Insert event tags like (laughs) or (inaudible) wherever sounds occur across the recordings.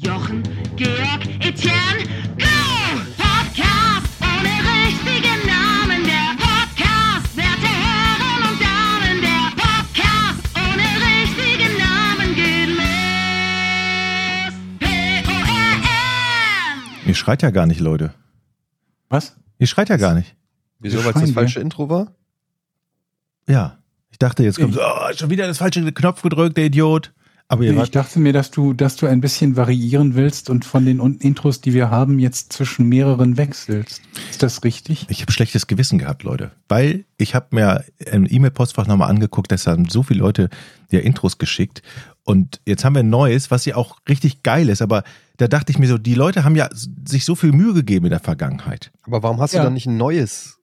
Jochen, Georg, Etienne, go! Podcast ohne richtigen Namen. Der Podcast, werte Herren und Damen. Der Podcast ohne richtigen Namen geht los. P-O-R-N. Ihr schreit ja gar nicht, Leute. Was? Ihr schreit ja gar nicht. Wieso, weil es das falsche Intro war? Ja. Ich dachte, jetzt kommt so, oh, schon wieder das falsche Knopf gedrückt, der Idiot. Aber Nee, ich dachte mir, dass du, dass du ein bisschen variieren willst und von den Intros, die wir haben, jetzt zwischen mehreren wechselst. Ist das richtig? ich habe schlechtes Gewissen gehabt, Leute. Weil ich habe mir im E-Mail-Postfach nochmal angeguckt, dass haben so viele Leute ja Intros geschickt. Und jetzt haben wir ein neues, was ja auch richtig geil ist. Aber da dachte ich mir so, die Leute haben ja sich so viel Mühe gegeben in der Vergangenheit. Aber warum hast Ja. du dann nicht ein neues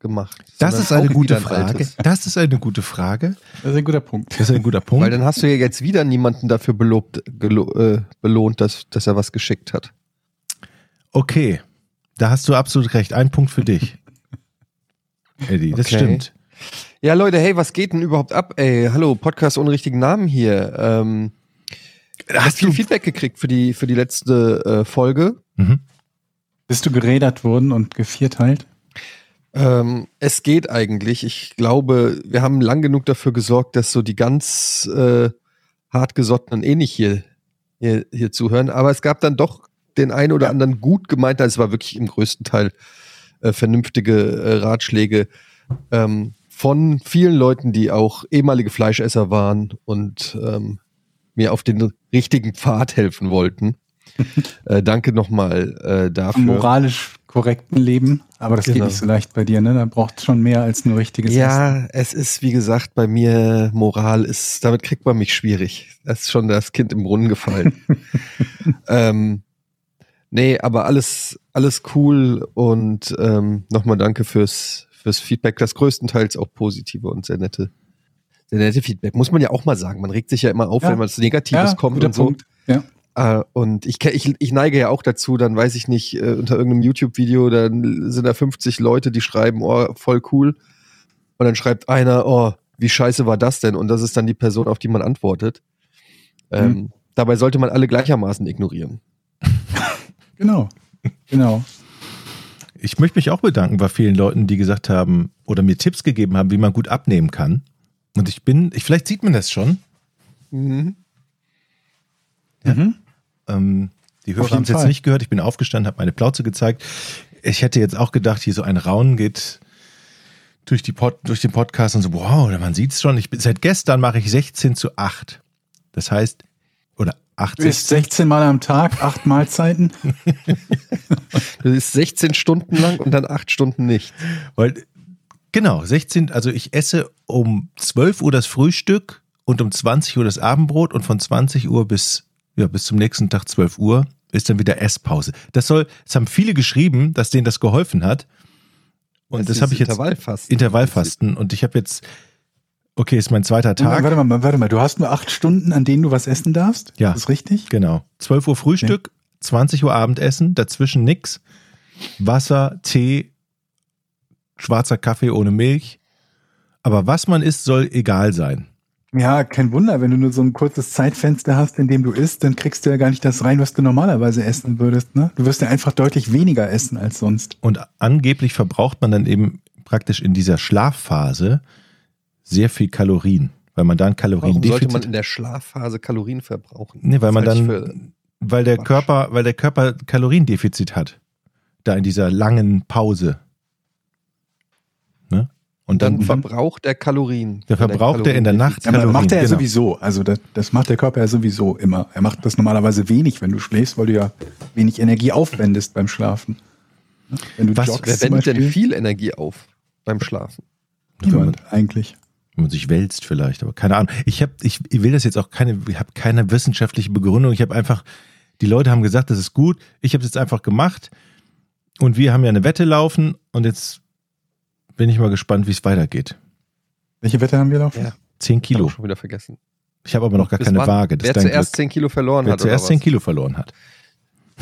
gemacht? Das ist eine gute ein Frage. altes? Das ist eine gute Frage. Das ist ein guter Punkt. Das ist ein guter Weil Punkt. dann hast du ja jetzt wieder niemanden dafür belobt, gelo äh, belohnt, dass, dass er was geschickt hat. Okay, da hast du absolut recht. Ein Punkt für dich. (laughs) Eddie, das Okay. stimmt. Ja, Leute, hey, was geht denn überhaupt ab? Ey, hallo, Podcast ohne richtigen Namen hier. Ähm, hast viel Feedback gekriegt für die, für die letzte äh, Folge. Mhm. Bist du gerädert worden und gevierteilt? Ähm, es geht eigentlich. Ich glaube, wir haben lang genug dafür gesorgt, dass so die ganz äh, hartgesottenen eh nicht hier, hier, hier zuhören. Aber es gab dann doch den einen oder anderen gut gemeint, es war wirklich im größten Teil äh, vernünftige äh, Ratschläge ähm, von vielen Leuten, die auch ehemalige Fleischesser waren und ähm, mir auf den richtigen Pfad helfen wollten. (laughs) äh, danke nochmal äh, dafür. moralisch korrekten Leben, aber das geht Genau. nicht so leicht bei dir, ne? Da braucht schon mehr als nur richtiges Essen. Ja, es ist, wie gesagt, bei mir Moral ist, damit kriegt man mich schwierig. Das ist schon das Kind im Brunnen gefallen. (laughs) ähm, nee, aber alles, alles cool und ähm, nochmal danke fürs, fürs Feedback, das größtenteils auch positive und sehr nette, sehr nette Feedback. Muss man ja auch mal sagen. Man regt sich ja immer auf, Ja. wenn was Negatives Ja, kommt und so. Punkt. Ja. Äh, und ich, ich, ich neige ja auch dazu, dann weiß ich nicht, äh, unter irgendeinem YouTube-Video, dann sind da 50 Leute, die schreiben, oh, voll cool. Und dann schreibt einer, oh, wie scheiße war das denn? Und das ist dann die Person, auf die man antwortet. Ähm, Dabei sollte man alle gleichermaßen ignorieren. (laughs) Genau. Genau. Ich möchte mich auch bedanken bei vielen Leuten, die gesagt haben oder mir Tipps gegeben haben, wie man gut abnehmen kann. Und ich bin, ich, vielleicht sieht man das schon. Mhm. Mhm. Ähm, die Hörer haben es jetzt nicht gehört. Ich bin aufgestanden, habe meine Plauze gezeigt. Ich hätte jetzt auch gedacht, hier so ein Raunen geht durch, die Pod, durch den Podcast und so, wow, man sieht es schon. Ich bin, seit gestern mache ich 16 zu 8. Das heißt, oder 8, Du isst 16 Mal am Tag, acht Mahlzeiten. Das ist 16 Stunden lang und dann 8 Stunden nicht. Weil, genau, 16, also ich esse um 12 Uhr das Frühstück und um 20 Uhr das Abendbrot und von 20 Uhr bis, ja, bis zum nächsten Tag 12 Uhr ist dann wieder Esspause. Das soll, das haben viele geschrieben, dass denen das geholfen hat. Und das, ist habe ich jetzt Intervallfasten. Intervallfasten und ich habe jetzt, okay, ist mein zweiter Tag. Warte mal, warte mal. Du hast nur acht Stunden, an denen du was essen darfst? Ja. Ist das richtig? Genau. 12 Uhr Frühstück, 20 Uhr Abendessen, dazwischen nix. Wasser, Tee, schwarzer Kaffee ohne Milch. Aber was man isst, soll egal sein. Ja, kein Wunder, wenn du nur so ein kurzes Zeitfenster hast, in dem du isst, dann kriegst du ja gar nicht das rein, was du normalerweise essen würdest. Ne? Du wirst ja einfach deutlich weniger essen als sonst. Und angeblich verbraucht man dann eben praktisch in dieser Schlafphase sehr viel Kalorien, weil man dann Warum sollte man in der Schlafphase Kalorien verbrauchen? Nee, weil man Das ich dann, weil der Quatsch. Körper, weil der Körper Kaloriendefizit hat. Da in dieser langen Pause. Und Dann dann, verbraucht er Kalorien. Der verbraucht er in der Nacht Ja, aber Kalorien, macht er ja genau. sowieso. Also das, das macht der Körper ja sowieso immer. Er macht das normalerweise wenig, wenn du schläfst, weil du ja wenig Energie aufwendest beim Schlafen. Wenn du Was- joggst wendet denn viel Energie auf beim Schlafen? niemand eigentlich. wenn man sich wälzt vielleicht, aber keine Ahnung. Ich habe, ich, ich will das jetzt auch keine, ich habe keine wissenschaftliche Begründung. Ich habe einfach, die Leute haben gesagt, das ist gut. Ich habe es jetzt einfach gemacht und wir haben ja eine Wette laufen und jetzt bin ich mal gespannt, wie es weitergeht. Welche Wette haben wir laufen? Ja. Zehn Kilo. Kilo. schon wieder vergessen. Ich habe aber noch gar Bis keine wann? Waage. Das Wer ist dein zuerst Glück. 10 Kilo verloren Wer hat. zuerst oder 10 was? Kilo verloren hat.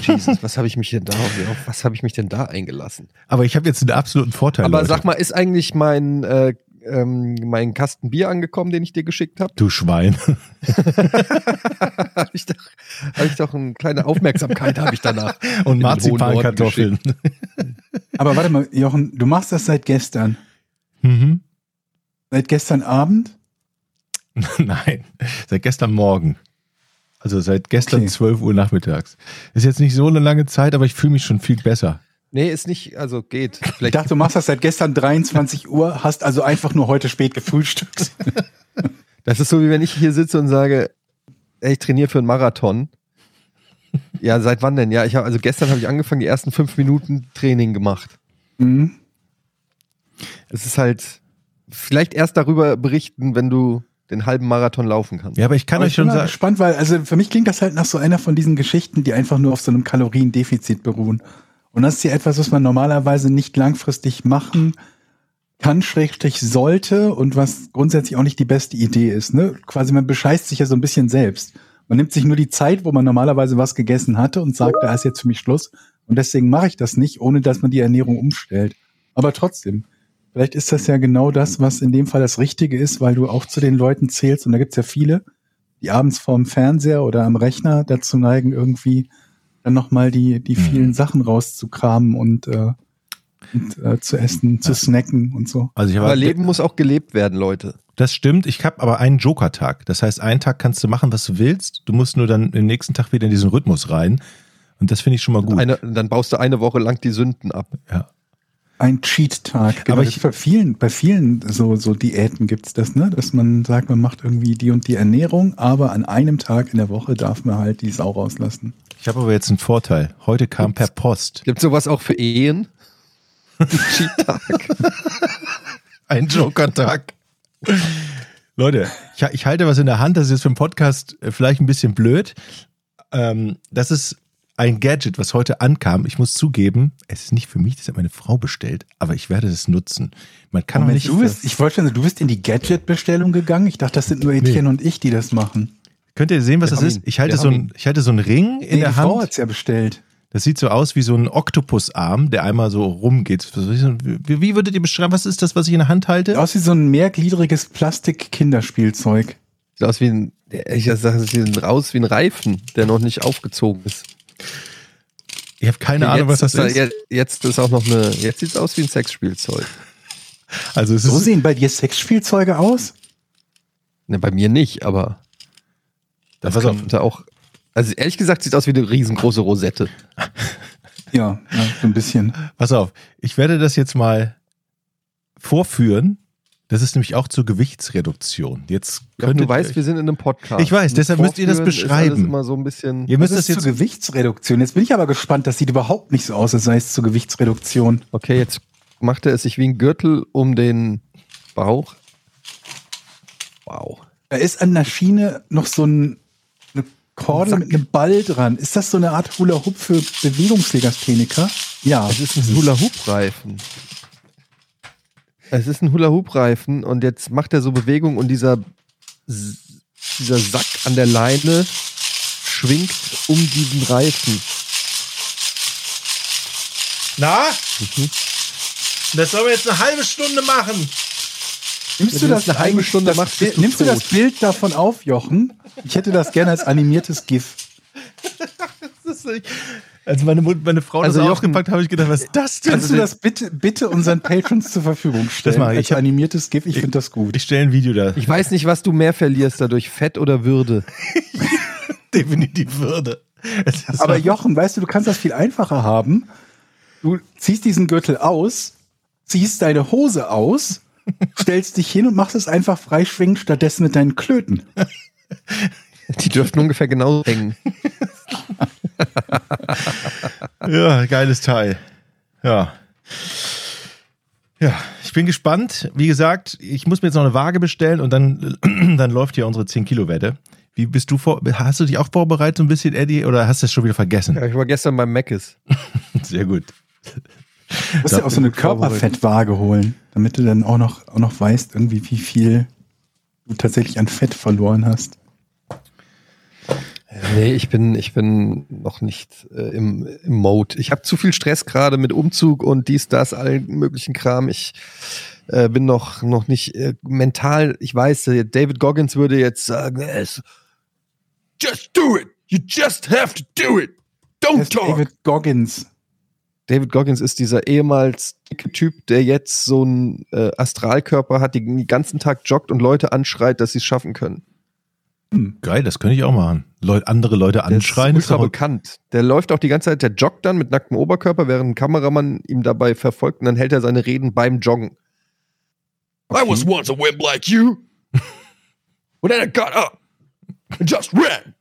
Jesus, (laughs) was habe ich mich denn da, auf was habe ich mich denn da eingelassen? Aber ich habe jetzt einen absoluten Vorteil. Aber Leute. sag mal, ist eigentlich mein, äh, ähm, mein Kasten Bier angekommen, den ich dir geschickt habe. Du Schwein. (laughs) (laughs) habe ich, doch, hab ich doch eine kleine Aufmerksamkeit habe ich danach. Und Marzipankartoffeln. Aber warte mal, Jochen, du machst das seit gestern. Mhm. Seit gestern Abend? (laughs) Nein, seit gestern Morgen. Also seit gestern Okay. 12 Uhr nachmittags. Ist jetzt nicht so eine lange Zeit, aber ich fühle mich schon viel besser. Nee, ist nicht, also geht. Ich Vielleicht dachte, du machst das seit gestern 23 Uhr, hast also einfach nur heute spät gefrühstückt. (laughs) Das ist so, wie wenn ich hier sitze und sage, ey, ich trainiere für einen Marathon. Ja, seit wann denn? Ja, ich habe also gestern habe ich angefangen, die ersten fünf Minuten Training gemacht. Mhm. Es ist halt vielleicht erst darüber berichten, wenn du den halben Marathon laufen kannst. Ja, aber ich kann Aber euch ich bin schon sagen, gespannt, weil also für mich klingt das halt nach so einer von diesen Geschichten, die einfach nur auf so einem Kaloriendefizit beruhen. Und das ist ja etwas, was man normalerweise nicht langfristig machen kann, schrägstrich sollte und was grundsätzlich auch nicht die beste Idee ist. Ne? Quasi man bescheißt sich ja so ein bisschen selbst. Man nimmt sich nur die Zeit, wo man normalerweise was gegessen hatte und sagt, da ist jetzt für mich Schluss. Und deswegen mache ich das nicht, ohne dass man die Ernährung umstellt. Aber trotzdem, vielleicht ist das ja genau das, was in dem Fall das Richtige ist, weil du auch zu den Leuten zählst. Und da gibt's ja viele, die abends vorm Fernseher oder am Rechner dazu neigen, irgendwie dann nochmal die, die vielen Sachen rauszukramen und, äh, und äh, zu essen, zu snacken und so. also ich Aber habe Leben muss auch gelebt werden, Leute. Das stimmt. Ich habe aber einen Joker-Tag. Das heißt, einen Tag kannst du machen, was du willst. Du musst nur dann den nächsten Tag wieder in diesen Rhythmus rein. Und das finde ich schon mal gut. Eine, dann baust du eine Woche lang die Sünden ab. ja. Ein Cheat-Tag. Genau, Aber ich- bei vielen, bei vielen so, so Diäten gibt's das, ne? Dass man sagt, man macht irgendwie die und die Ernährung, aber an einem Tag in der Woche darf man halt die Sau rauslassen. Ich habe aber jetzt einen Vorteil. Heute kam per Post Gibt sowas auch für Ehen? (laughs) Cheat-Tag. (laughs) ein Joker-Tag. Leute, ich, ich halte was in der Hand. Das ist jetzt für den Podcast äh, vielleicht ein bisschen blöd. Ähm, das ist ein Gadget, was heute ankam. Ich muss zugeben, es ist nicht für mich, das hat meine Frau bestellt, aber ich werde es nutzen. Man kann Moment, nicht. du bist, ich wollte schon sagen, du bist in die Gadget-Bestellung gegangen. Ich dachte, das sind nur Etienne und ich, die das machen. Könnt ihr sehen, was Wir das ist? Ich halte, so ein, ich halte so einen Ring in Nee, der die Frau Hand. hat's ja bestellt. Das sieht so aus wie so ein Oktopusarm, der einmal so rumgeht. Wie, wie würdet ihr beschreiben, was ist das, was ich in der Hand halte? Aus wie so ein mehrgliedriges Plastik-Kinderspielzeug. Sieht aus wie ein, ich sage, es sieht raus wie ein Reifen, der noch nicht aufgezogen ist. Ich habe keine Ahnung, was das jetzt, ist. Jetzt, jetzt ist auch noch eine, jetzt sieht es aus wie ein Sexspielzeug. Also es So ist, sehen bei dir Sexspielzeuge aus? Ne, bei mir nicht, aber das pass auf. könnte auch. Also ehrlich gesagt sieht es aus wie eine riesengroße Rosette. Ja, ja so ein bisschen. pass auf, ich werde das jetzt mal vorführen. Das ist nämlich auch zur Gewichtsreduktion. Jetzt Ja, könntet du weißt, wir sind in einem Podcast. Ich weiß, deshalb müsst ihr das ist beschreiben. Alles immer so ein bisschen. ihr müsst Das das ist jetzt zur Gewichtsreduktion. Jetzt bin ich aber gespannt, das sieht überhaupt nicht so aus, als sei es zur Gewichtsreduktion. Okay, jetzt macht er es sich wie ein Gürtel um den Bauch. Wow. Da ist an der Schiene noch so ein, eine Kordel Sack. mit einem Ball dran. Ist das so eine Art Hula Hoop für Bewegungslegastheniker? Ja. Es ist ein Hula-Hoop-Reifen. Es ist ein Hula-Hoop-Reifen und jetzt macht er so Bewegung und dieser, dieser Sack an der Leine schwingt um diesen Reifen. Na? Das sollen wir jetzt eine halbe Stunde machen. Nimmst du das, eine halbe Stunde das, machst, du nimmst du das. Bild davon auf, Jochen? Ich hätte das gerne als animiertes GIF. Nicht- Als meine, meine Frau Also das Jochen- ausgepackt habe ich gedacht, was ist das denn? Kannst du das bitte, bitte unseren Patrons zur Verfügung stellen? Das mache ich. Als Ich hab- animiertes GIF, ich finde das gut. Ich stelle ein Video da. Ich weiß nicht, was du mehr verlierst dadurch, Fett oder Würde. (laughs) definitiv würde. Aber Jochen, weißt du, du kannst das viel einfacher haben. Du ziehst diesen Gürtel aus, ziehst deine Hose aus, (laughs) stellst dich hin und machst es einfach freischwingend stattdessen mit deinen Klöten. (laughs) (laughs) Die dürften ungefähr genau hängen. (laughs) Ja, geiles Teil. Ja. Ja, ich bin gespannt. Wie gesagt, ich muss mir jetzt noch eine Waage bestellen und dann, (clears throat) dann läuft hier unsere 10-Kilo-Wette. Wie bist du vor, hast du dich auch vorbereitet so ein bisschen, Eddie, oder hast du es schon wieder vergessen? Ja, ich war gestern beim Meckes. (laughs) Sehr gut. Du musst ja auch so eine Körperfettwaage holen, damit du dann auch noch, auch noch weißt, irgendwie, wie viel du tatsächlich an Fett verloren hast. Nee, ich bin, ich bin noch nicht äh, im, im Mode. Ich habe zu viel Stress gerade mit Umzug und dies, das, allen möglichen Kram. Ich äh, bin noch, noch nicht äh, mental, ich weiß, äh, David Goggins würde jetzt sagen, es, just do it. You just have to do it. Der Don't ist talk. David Goggins. David Goggins ist dieser ehemals dicke Typ, der jetzt so einen äh, Astralkörper hat, den den ganzen Tag joggt und Leute anschreit, dass sie es schaffen können. Geil, das könnte ich auch machen. Leut, andere Leute Der anschreien. ist ultra bekannt. Der läuft auch die ganze Zeit, der joggt dann mit nacktem Oberkörper, während ein Kameramann ihm dabei verfolgt und dann hält er seine Reden beim Joggen. I was once a wimp like you. (laughs) But then I got up and just ran.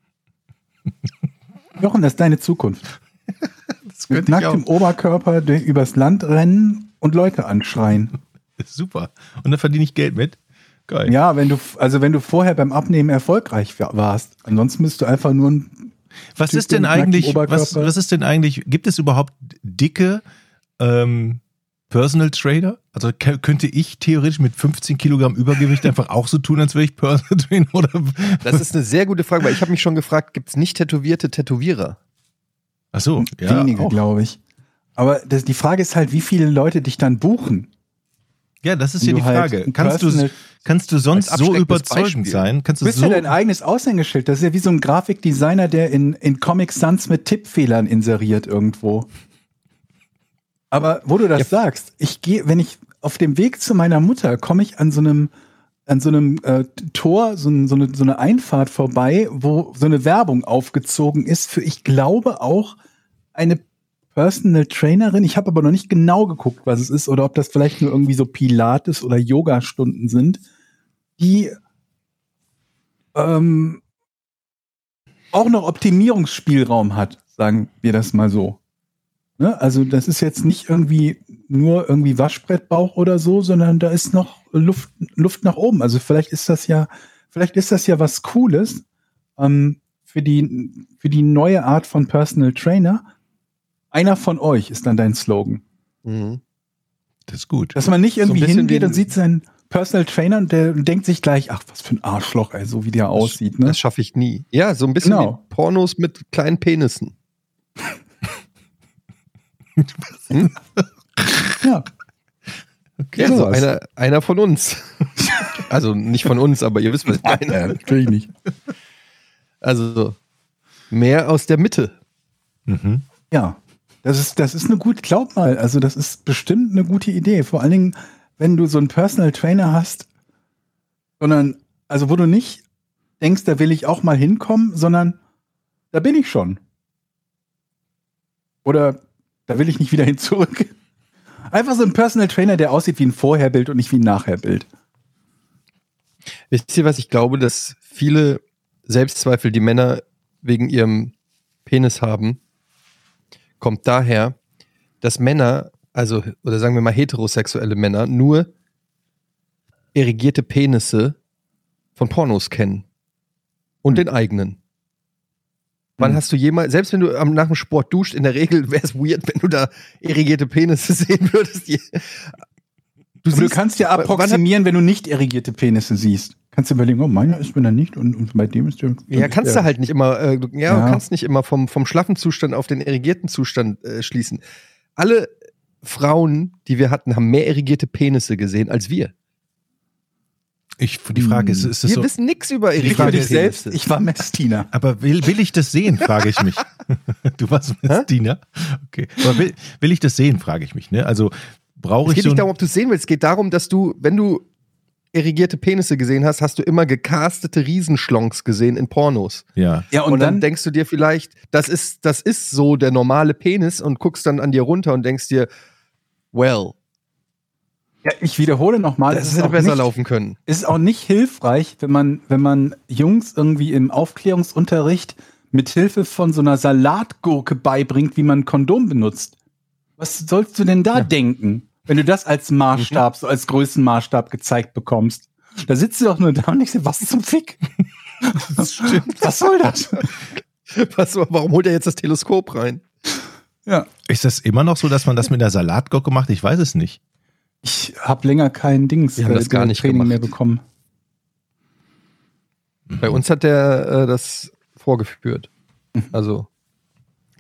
Jochen, das ist deine Zukunft. (laughs) das Mit nacktem Oberkörper durch, übers Land rennen und Leute anschreien. (laughs) Super. Und dann verdiene ich Geld mit. Geil. Ja, wenn du, also wenn du vorher beim Abnehmen erfolgreich wa- warst. Ansonsten bist du einfach nur ein Was Typ ist denn eigentlich, was, was ist denn eigentlich, gibt es überhaupt dicke ähm, Personal Trainer? Also könnte ich theoretisch mit 15 Kilogramm Übergewicht (laughs) einfach auch so tun, als wäre ich Personal Trainer oder Das ist eine sehr gute Frage, weil ich habe mich schon gefragt, gibt es nicht tätowierte Tätowierer? Ach so, ja. wenige, glaube ich. Aber das, die Frage ist halt, wie viele Leute dich dann buchen. Ja, das ist ja die halt Frage. kannst, du, kannst du sonst so überzeugend sein? Kannst Du bist so, ja dein eigenes Aushängeschild. Das ist ja wie so ein Grafikdesigner, der in, in Comic Sans mit Tippfehlern inseriert irgendwo. Aber wo du das sagst, ich gehe, wenn ich auf dem Weg zu meiner Mutter komme ich an so einem an so einem äh, Tor, so, so, eine, so eine Einfahrt vorbei, wo so eine Werbung aufgezogen ist für, ich glaube auch eine Personal Trainerin. Ich habe aber noch nicht genau geguckt, was es ist oder ob das vielleicht nur irgendwie so Pilates oder Yoga-Stunden sind, die ähm, auch noch Optimierungsspielraum hat, sagen wir das mal so. Ne? Also das ist jetzt nicht irgendwie nur irgendwie Waschbrettbauch oder so, sondern da ist noch Luft, Luft nach oben. Also vielleicht ist das ja, vielleicht ist das ja was Cooles ähm, für die für die neue Art von Personal Trainer. Einer von euch ist dann dein Slogan. Mhm. das ist gut. Dass man nicht So irgendwie bisschen hingeht und sieht seinen Personal Trainer und der denkt sich gleich, ach, was für ein Arschloch, ey, so wie der aussieht, ne? Das schaffe ich nie. Ja, so ein bisschen Genau. wie Pornos mit kleinen Penissen. Ja. Ja, so einer, einer von uns. also nicht von uns, aber ihr wisst, was ich meine. Ja, natürlich nicht. Also mehr aus der Mitte. Mhm. Ja, das ist, das ist eine gute, glaub mal, also das ist bestimmt eine gute Idee. Vor allen Dingen, wenn du so einen Personal Trainer hast, sondern, also wo du nicht denkst, da will ich auch mal hinkommen, sondern da bin ich schon. Oder da will ich nicht wieder hin zurück. Einfach so ein Personal Trainer, der aussieht wie ein Vorherbild und nicht wie ein Nachherbild. Wisst ihr, was ich glaube, dass viele Selbstzweifel, die Männer wegen ihrem Penis haben, kommt daher, dass Männer, also, oder sagen wir mal heterosexuelle Männer, nur erigierte Penisse von Pornos kennen. Und den eigenen. Wann Hm. hast du jemals, selbst wenn du am, nach dem Sport duscht, in der Regel wäre es weird, wenn du da erigierte Penisse (laughs) sehen würdest. Du, Aber du siehst- kannst ja hat- approximieren, wenn du nicht irrigierte Penisse siehst. Kannst du überlegen, oh, meiner ist mir dann nicht und, und bei dem ist der. Ja, kannst der, du halt nicht immer, äh, ja, Ja. kannst nicht immer vom, vom schlaffen Zustand auf den irrigierten Zustand äh, schließen. Alle Frauen, die wir hatten, haben mehr irrigierte Penisse gesehen als wir. Ich, die Frage ist, ist das wir so, wissen nichts über Ich irrigierte selbst, Penisse. ich war Messdiener. aber will, will ich das sehen, frage ich mich. (laughs) du warst Messdiener? Okay. Aber will, will ich das sehen, frage ich mich. Ne? Also brauche es ich geht so nicht darum, ob du es sehen willst. Es geht darum, dass du, wenn du irrigierte Penisse gesehen hast, hast du immer gecastete Riesenschlonks gesehen in Pornos. Ja. Ja, Und, dann, denkst du dir vielleicht, das ist, das ist so der normale Penis und guckst dann an dir runter und denkst dir, well, ja, ich wiederhole nochmal, das es ist, hätte auch besser nicht, laufen können. es ist auch nicht hilfreich, wenn man, wenn man Jungs irgendwie im Aufklärungsunterricht mit Hilfe von so einer Salatgurke beibringt, wie man ein Kondom benutzt. Was sollst du denn da denken, wenn du das als Maßstab, so als Größenmaßstab gezeigt bekommst? Da sitzt du doch nur da und denkst dir, was zum Fick? (laughs) Das stimmt. Was soll das? Was, warum holt er jetzt das Teleskop rein? Ja. Ist das immer noch so, dass man das mit der Salatgurke macht? Ich weiß es nicht. Ich habe länger kein Dings Wir haben das gar nicht Training gemacht. mehr bekommen. Bei uns hat der äh, das vorgeführt. Also,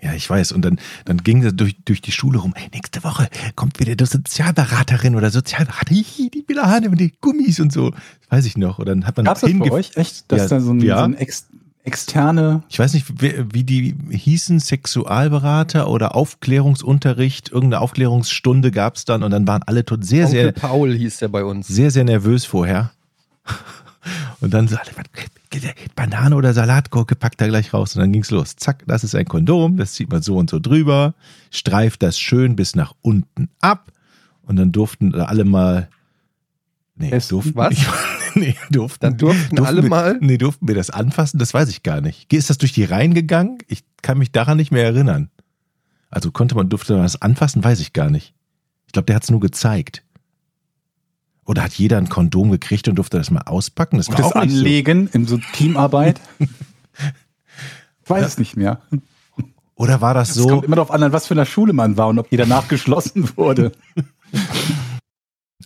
Ja, ich weiß. Und dann, dann ging das durch, durch die Schule rum. Nächste Woche kommt wieder die Sozialberaterin oder Sozialberater. Die Bilderhahn und die Gummis und so. Das weiß ich noch. Und dann hat man Gab's das bei euch echt, dass Ja, da so ein, ja. so ein ex, externe Ich weiß nicht, wie, wie die hießen, Sexualberater oder Aufklärungsunterricht. Irgendeine Aufklärungsstunde gab es dann und dann waren alle tot sehr, Onkel sehr, Paul hieß der bei uns. sehr, sehr nervös vorher. Und dann so, Banane oder Salatgurke packt er gleich raus und dann ging's los. Zack, das ist ein Kondom, das zieht man so und so drüber, streift das schön bis nach unten ab und dann durften alle mal, nee, Testen? durften, Was? nicht- (laughs) nee, durften, Dann durften alle wir, mal? Nee, durften wir das anfassen? Das weiß ich gar nicht. Ist das durch die Reihen gegangen? Ich kann mich daran nicht mehr erinnern. Also konnte man, durfte man das anfassen? Weiß ich gar nicht. Ich glaube, der hat es nur gezeigt. Oder hat jeder ein Kondom gekriegt und durfte das mal auspacken? Das war das auch nicht so. Anlegen in so Teamarbeit. (laughs) ich weiß es nicht mehr. Oder war das Es so? kommt immer darauf an, an was für einer Schule man war und ob die danach (laughs) geschlossen wurde. (laughs)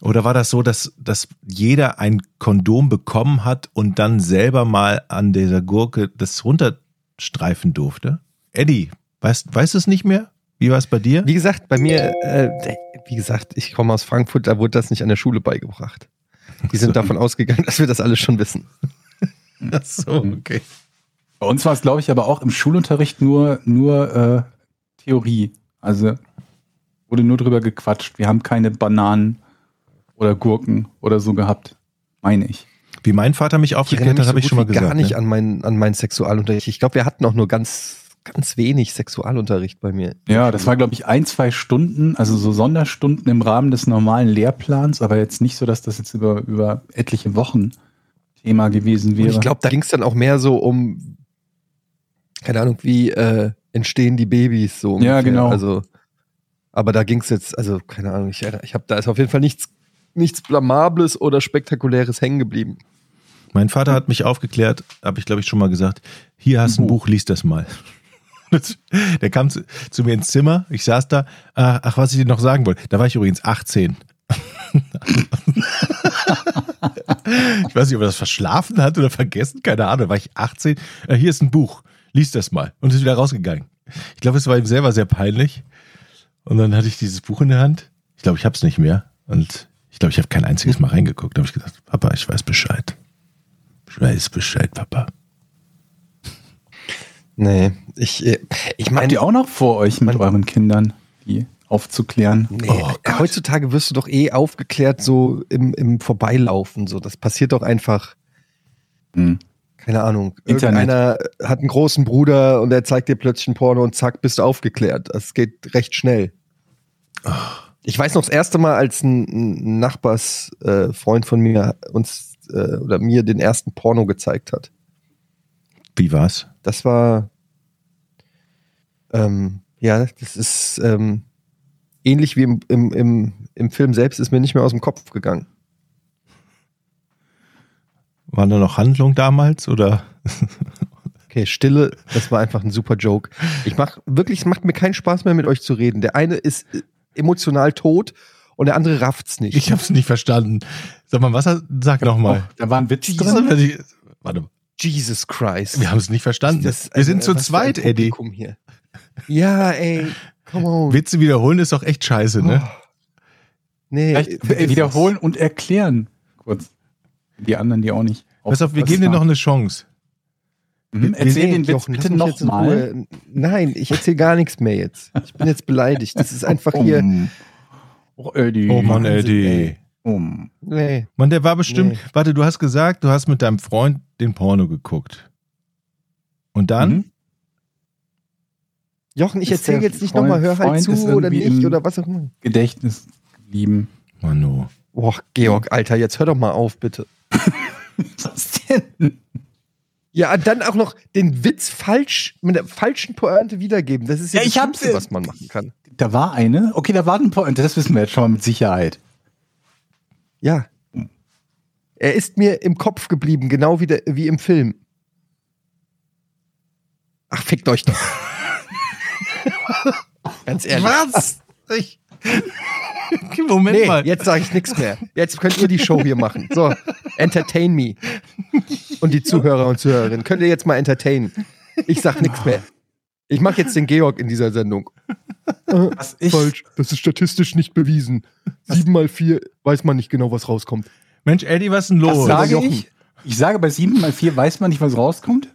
Oder war das so, dass, dass jeder ein Kondom bekommen hat und dann selber mal an dieser Gurke das runterstreifen durfte? Eddie, weißt, weißt du es nicht mehr? Wie war es bei dir? Wie gesagt, bei mir, äh, wie gesagt, ich komme aus Frankfurt, da wurde das nicht an der Schule beigebracht. Die sind davon ausgegangen, dass wir das alles schon wissen. (laughs) Ach so, okay. Bei uns war es, glaube ich, aber auch im Schulunterricht nur, nur äh, Theorie. Also wurde nur drüber gequatscht. Wir haben keine Bananen oder Gurken oder so gehabt, meine ich. Wie mein Vater mich Ich aufgeklärt hat, habe ich so schon mal gesagt. gar nicht ne? an meinen, an meinen Sexualunterricht. Ich glaube, wir hatten auch nur ganz, ganz wenig Sexualunterricht bei mir. Ja, das war, glaube ich, ein, zwei Stunden, also so Sonderstunden im Rahmen des normalen Lehrplans, aber jetzt nicht so, dass das jetzt über, über etliche Wochen Thema gewesen Und wäre. ich glaube, da ging es dann auch mehr so um, keine Ahnung, wie äh, entstehen die Babys so. Ja, genau. Also, aber da ging es jetzt, also keine Ahnung, ich, ich habe da ist auf jeden Fall nichts, nichts Blamables oder Spektakuläres hängen geblieben. Mein Vater hat mich aufgeklärt, habe ich glaube ich schon mal gesagt. Hier hast du ein Buch, lies das mal. (laughs) Der kam zu, zu mir ins Zimmer, ich saß da. Ach, ach, was ich dir noch sagen wollte. Da war ich übrigens 18. (laughs) ich weiß nicht, ob er das verschlafen hat oder vergessen, keine Ahnung. Da war ich 18. Äh, hier ist ein Buch, lies das mal. Und ist wieder rausgegangen. Ich glaube, es war ihm selber sehr peinlich. Und dann hatte ich dieses Buch in der Hand. Ich glaube, ich habe es nicht mehr. Und ich glaube, ich habe kein einziges Mal reingeguckt. Da habe ich gesagt, Papa, ich weiß Bescheid. Ich weiß Bescheid, Papa. Nee, ich, äh, ich Habt meine, ihr auch noch vor euch mit euren Kindern, die aufzuklären? nee, Oh heutzutage wirst du doch eh aufgeklärt so im, im Vorbeilaufen. So, das passiert doch einfach. Hm. keine Ahnung, Internet. irgendeiner hat einen großen Bruder und der zeigt dir plötzlich ein Porno und zack, bist du aufgeklärt. Das geht recht schnell. Ich weiß noch das erste Mal, als ein, Nachbarsfreund äh, von mir uns äh, oder mir den ersten Porno gezeigt hat. Wie war's? Das war ähm, ja, das ist ähm, ähnlich wie im, im, im, im Film selbst, ist mir nicht mehr aus dem Kopf gegangen. War da noch Handlung damals oder? Okay, Stille, das war einfach ein super Joke. Ich mach wirklich, es macht mir keinen Spaß mehr mit euch zu reden. Der eine ist äh, emotional tot und der andere rafft's nicht. Ich hab's nicht verstanden. Sag mal, was? Sag nochmal. Oh, da war ein Witz drin. Warte, mal. Jesus Christ. wir haben es nicht verstanden. Das- wir sind also, zu zweit, Eddie. Hier. Ja, ey, come on. Witze wiederholen ist doch echt scheiße, ne? Oh. Nee, Vielleicht vergiss wiederholen und erklären. Kurz. Die anderen, die auch nicht. Pass auf, wir geben dir noch eine Chance. Mhm, wir- Erzähl Nee, den Witz Jochen, bitte nochmal. Ruhe. Nein, ich erzähle gar nichts mehr jetzt. Ich bin jetzt beleidigt. Das ist einfach hier. Oh, Eddie. Oh Mann, Eddie. Um. Nee. Mann, der war bestimmt. Nee. Warte, du hast gesagt, du hast mit deinem Freund den Porno geguckt. Und dann? Mhm. Jochen, ich erzähle jetzt nicht nochmal, hör halt zu oder nicht oder was auch immer. Gedächtnis geblieben. Manu. Boah, Georg, Alter, jetzt hör doch mal auf, bitte. (laughs) Was denn? Ja, dann auch noch den Witz falsch, mit der falschen Pointe wiedergeben. Das ist ja, Ja, das ich hab's, Schlimmste, was man machen kann. Da war eine. Okay, da war ein Point. Das wissen wir jetzt schon mal mit Sicherheit. Ja. Er ist mir im Kopf geblieben, genau wie, der, wie im Film. Ach, fickt euch doch. (laughs) Ganz ehrlich. Was? Ich. Moment Nee, mal. jetzt sage ich nichts mehr. Jetzt könnt ihr die Show hier machen. So, entertain me. Und die Zuhörer und Zuhörerinnen, könnt ihr jetzt mal entertainen. Ich sag nichts mehr. Ich mache jetzt den Georg in dieser Sendung. Falsch, das ist statistisch nicht bewiesen. Sieben mal vier weiß man nicht genau, was rauskommt. Mensch, Eddie, was ist denn Das los? sage Jochen. ich. Ich sage, bei 7 mal 4 weiß man nicht, was rauskommt.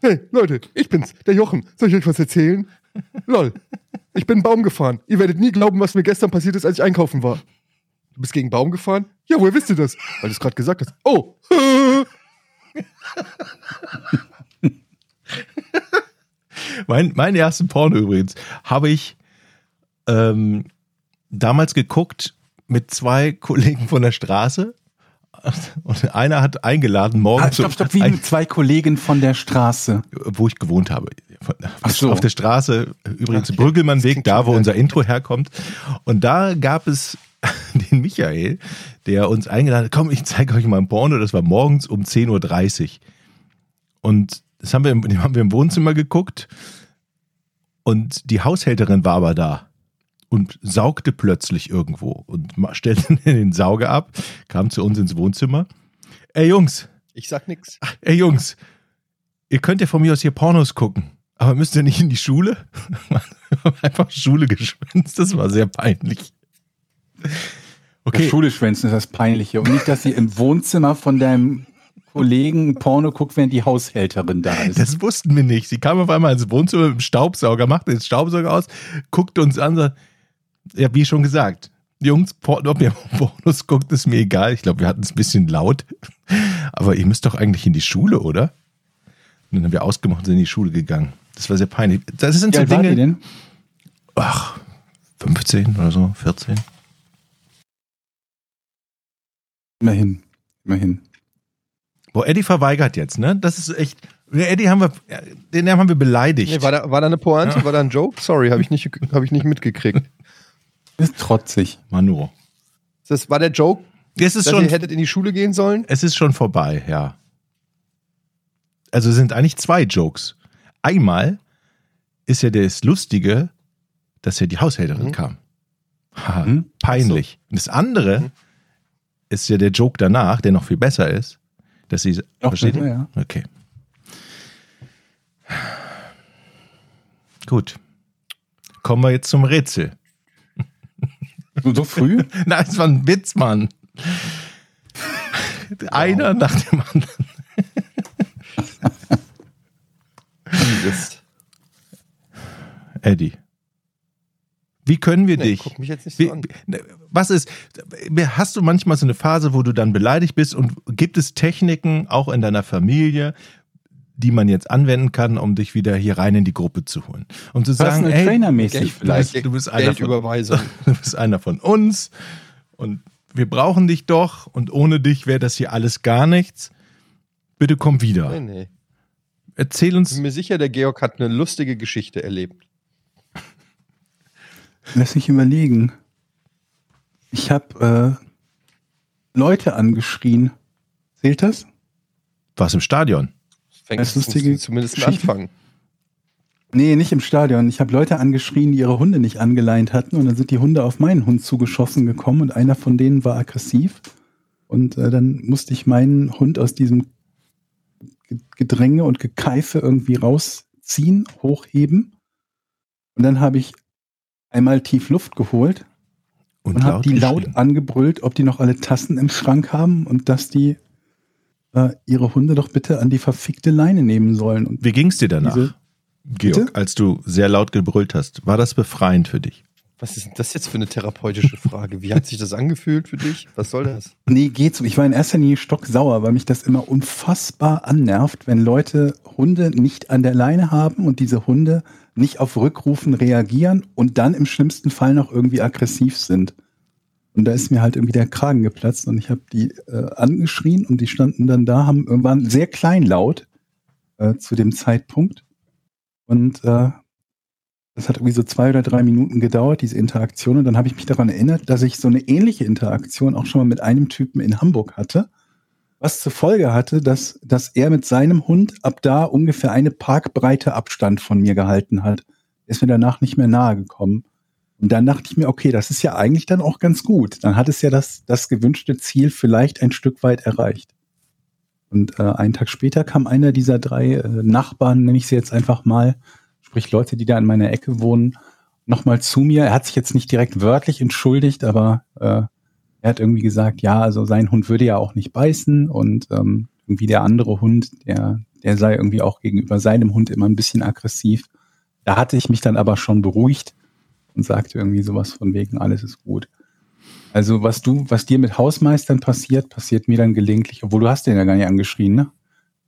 Hey, Leute, ich bin's, der Jochen. Soll ich euch was erzählen? Lol. Ich bin einen Baum gefahren. Ihr werdet nie glauben, was mir gestern passiert ist, als ich einkaufen war. Du bist gegen einen Baum gefahren? Ja, woher wisst ihr das? Weil du es gerade gesagt hast. Oh. (laughs) Mein, meinen ersten Porno übrigens habe ich ähm, damals geguckt mit zwei Kollegen von der Straße. Und einer hat eingeladen, morgen Ah, stopp, stopp, wie ein, mit zwei Kollegen von der Straße. wo ich gewohnt habe. Ach so. Auf der Straße, übrigens Okay. Brüggelmannweg, klingt da wo unser. Intro herkommt. Und da gab es (laughs) den Michael, der uns eingeladen hat, komm, ich zeige euch mal ein Porno, das war morgens um 10.30 Uhr. Und das haben wir, im, (laughs) haben wir im Wohnzimmer geguckt und die Haushälterin war aber da und saugte plötzlich irgendwo und stellte (laughs) den Sauger ab, kam zu uns ins Wohnzimmer. Ey Jungs, Ich sag nix. ey Jungs, ihr könnt ja von mir aus hier Pornos gucken, aber müsst ihr nicht in die Schule? Wir (laughs) haben Einfach Schule geschwänzt, das war sehr peinlich. Okay. Okay, Schule schwänzen ist das Peinliche. Und nicht, dass sie im Wohnzimmer von deinem Kollegen Porno guckt, während die Haushälterin da ist. das wussten wir nicht. Sie kam auf einmal ins Wohnzimmer mit dem Staubsauger, machte den Staubsauger aus, guckte uns an, sagt, ja, wie schon gesagt, Jungs, ob ihr (laughs) Pornos guckt, ist mir egal. Ich glaube, wir hatten es ein bisschen laut. Aber ihr müsst doch eigentlich in die Schule, oder? Und dann haben wir ausgemacht und sind in die Schule gegangen. Das war sehr peinlich. Das sind Wie so die Dinge. denn? Ach, 15 oder so, 14. Immerhin. Immerhin. Boah, Eddie verweigert jetzt, ne? Das ist echt. Den Eddie haben wir, den haben wir beleidigt. Nee, war, da, war da eine Pointe? War da ein Joke? Sorry, habe ich, nicht- hab ich nicht mitgekriegt. Ist trotzig. Manu. Das war der Joke, Es ist dass schon, ihr hättet in die Schule gehen sollen? es ist schon vorbei, ja. Also es sind eigentlich zwei Jokes. Einmal ist ja das Lustige, dass ja die Haushälterin Mhm. kam. Haha, Mhm. peinlich. Und das andere Mhm. ist ja der Joke danach, der noch viel besser ist, dass sie. Auch versteht besser, ihr? ja. Okay. Gut. Kommen wir jetzt zum Rätsel. So, früh? (laughs) Nein, es war ein Witz, Mann. (laughs) Einer nach dem anderen. Eddie. Wie können wir Nee, dich? guck mich jetzt nicht Wie, so an. was ist, hast du manchmal so eine Phase, wo du dann beleidigt bist und gibt es Techniken auch in deiner Familie, die man jetzt anwenden kann, um dich wieder hier rein in die Gruppe zu holen? Um zu sagen, Personal hey, Trainermäßig vielleicht. du bist einer von, (laughs) du bist einer von uns und wir brauchen dich doch und ohne dich wäre das hier alles gar nichts. Bitte komm wieder. Nee, nee. Erzähl Ich uns, bin mir sicher, der Georg hat eine lustige Geschichte erlebt. Lass mich überlegen. Ich habe äh, Leute angeschrien. Zählt das? was im Stadion? Fängt Das lustige zumindest ein Geschichte. Anfang. Nee, nicht im Stadion. Ich habe Leute angeschrien, die ihre Hunde nicht angeleint hatten. Und dann sind die Hunde auf meinen Hund zugeschossen gekommen und einer von denen war aggressiv. Und äh, dann musste ich meinen Hund aus diesem Ge- Gedränge und Gekeife irgendwie rausziehen, hochheben. Und dann habe ich einmal tief Luft geholt und habe die laut angebrüllt, ob die noch alle Tassen im Schrank haben und dass die äh, ihre Hunde doch bitte an die verfickte Leine nehmen sollen. Und Wie ging's dir danach, Diese- Georg, Bitte? als du sehr laut gebrüllt hast? War das befreiend für dich? Was ist denn das jetzt für eine therapeutische Frage? Wie hat sich das angefühlt für dich? Was soll das? Nee, geht so. Ich war in erster Linie stocksauer, weil mich das immer unfassbar annervt, wenn Leute Hunde nicht an der Leine haben und diese Hunde nicht auf Rückrufen reagieren und dann im schlimmsten Fall noch irgendwie aggressiv sind. Und da ist mir halt irgendwie der Kragen geplatzt und ich habe die äh, angeschrien und die standen dann da, haben waren sehr kleinlaut äh, zu dem Zeitpunkt. Und äh, das hat irgendwie so zwei oder drei Minuten gedauert, diese Interaktion. Und dann habe ich mich daran erinnert, dass ich so eine ähnliche Interaktion auch schon mal mit einem Typen in Hamburg hatte. Was zur Folge hatte, dass, dass er mit seinem Hund ab da ungefähr eine Parkbreite Abstand von mir gehalten hat. Er ist mir danach nicht mehr nahe gekommen. Und dann dachte ich mir, okay, das ist ja eigentlich dann auch ganz gut. Dann hat es ja das, das gewünschte Ziel vielleicht ein Stück weit erreicht. Und äh, einen Tag später kam einer dieser drei äh, Nachbarn, nenne ich sie jetzt einfach mal, sprich Leute, die da in meiner Ecke wohnen, nochmal zu mir. Er hat sich jetzt nicht direkt wörtlich entschuldigt, aber äh, er hat irgendwie gesagt, ja, also sein Hund würde ja auch nicht beißen und ähm, irgendwie der andere Hund, der, der sei irgendwie auch gegenüber seinem Hund immer ein bisschen aggressiv. Da hatte ich mich dann aber schon beruhigt und sagte irgendwie sowas von wegen, alles ist gut. Also was du, was dir mit Hausmeistern passiert, passiert mir dann gelegentlich, obwohl du hast den ja gar nicht angeschrien, ne?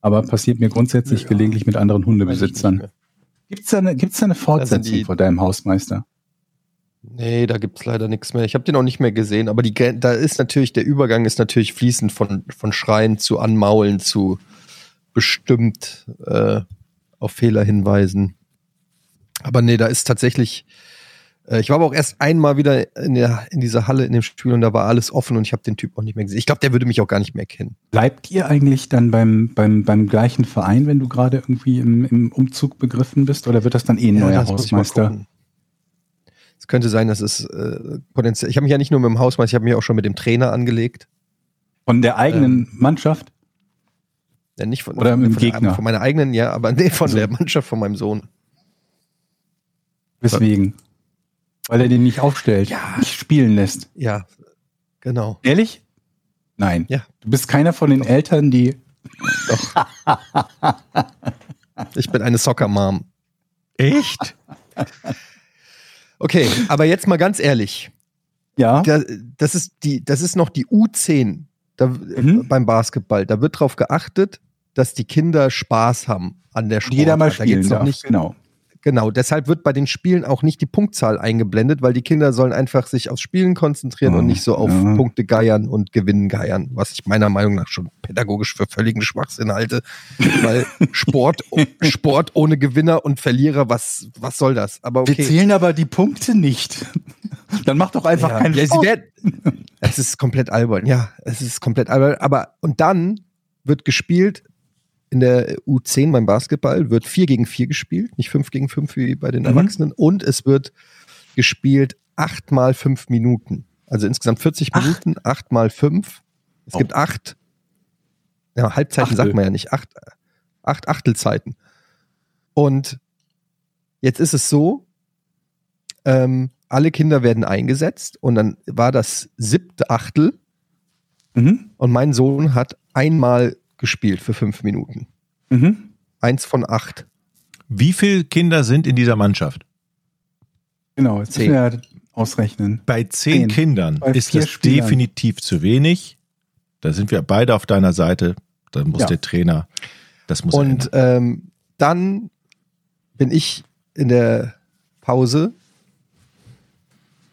Aber passiert mir grundsätzlich Ja. gelegentlich mit anderen Hundebesitzern. mehr. Gibt's da eine, gibt's da eine Fortsetzung die- vor deinem Hausmeister? Nee, da gibt's leider nichts mehr. Ich habe den auch nicht mehr gesehen, aber die, da ist natürlich, der Übergang ist natürlich fließend von, von Schreien zu Anmaulen zu bestimmt äh, auf Fehler hinweisen. Aber nee, da ist tatsächlich, ich war aber auch erst einmal wieder in, der, in dieser Halle in dem Spiel und da war alles offen und ich habe den Typ auch nicht mehr gesehen. Ich glaube, der würde mich auch gar nicht mehr kennen. Bleibt ihr eigentlich dann beim, beim, beim gleichen Verein, wenn du gerade irgendwie im, im Umzug begriffen bist, oder wird das dann eh ein neuer ich mal Hausmeister? Es könnte sein, dass es äh, potenziell. Ich habe mich ja nicht nur mit dem Hausmeister, ich habe mich auch schon mit dem Trainer angelegt. Von der eigenen Ähm, Mannschaft? Ja, nicht von, Oder von, mit dem von, der- Gegner? von meiner eigenen, ja, aber nee, von Also- der Mannschaft von meinem Sohn. Weswegen? Weil er den nicht aufstellt, Ja. nicht spielen lässt. Ja, genau. Ehrlich? Nein. Ja. Du bist keiner von den Eltern, die. Ich bin eine Soccer-Mom. Echt? Okay, aber jetzt mal ganz ehrlich. Ja. Da, das, ist die, das ist noch die U10 da, Mhm. beim Basketball. Da wird darauf geachtet, dass die Kinder Spaß haben an der Sportart. jeder mal Da spielen noch darf. nicht, Genau. Genau, deshalb wird bei den Spielen auch nicht die Punktzahl eingeblendet, weil die Kinder sollen einfach sich aufs Spielen konzentrieren Oh, und nicht so auf ja. Punkte geiern und Gewinnen geiern, was ich meiner Meinung nach schon pädagogisch für völligen Schwachsinn halte, weil Sport, (laughs) Sport ohne Gewinner und Verlierer, was, was soll das? Aber Wir okay. zählen aber die Punkte nicht. (laughs) Dann mach doch einfach ja, keinen ja, Sport. es ist komplett albern, ja, es ist komplett albern, aber und dann wird gespielt in der U10 beim Basketball wird 4 gegen 4 gespielt, nicht 5 gegen 5 wie bei den Mhm. Erwachsenen und es wird gespielt 8 mal 5 Minuten. Also insgesamt 40 Ach. Minuten, 8 mal 5. Es Oh. gibt 8 ja, Halbzeiten Achtel. sagt man ja nicht, 8 acht Achtelzeiten. Und jetzt ist es so, ähm, alle Kinder werden eingesetzt und dann war das siebte Achtel Mhm. und mein Sohn hat einmal gespielt für fünf Minuten. Mhm. Eins von acht. Wie viele Kinder sind in dieser Mannschaft? Genau, jetzt Zehn. müssen wir ausrechnen. Bei zehn Zehn. Kindern Bei ist das Spielern. definitiv zu wenig. Da sind wir beide auf deiner Seite. Da muss Ja. der Trainer, das muss Und ähm, dann bin ich in der Pause,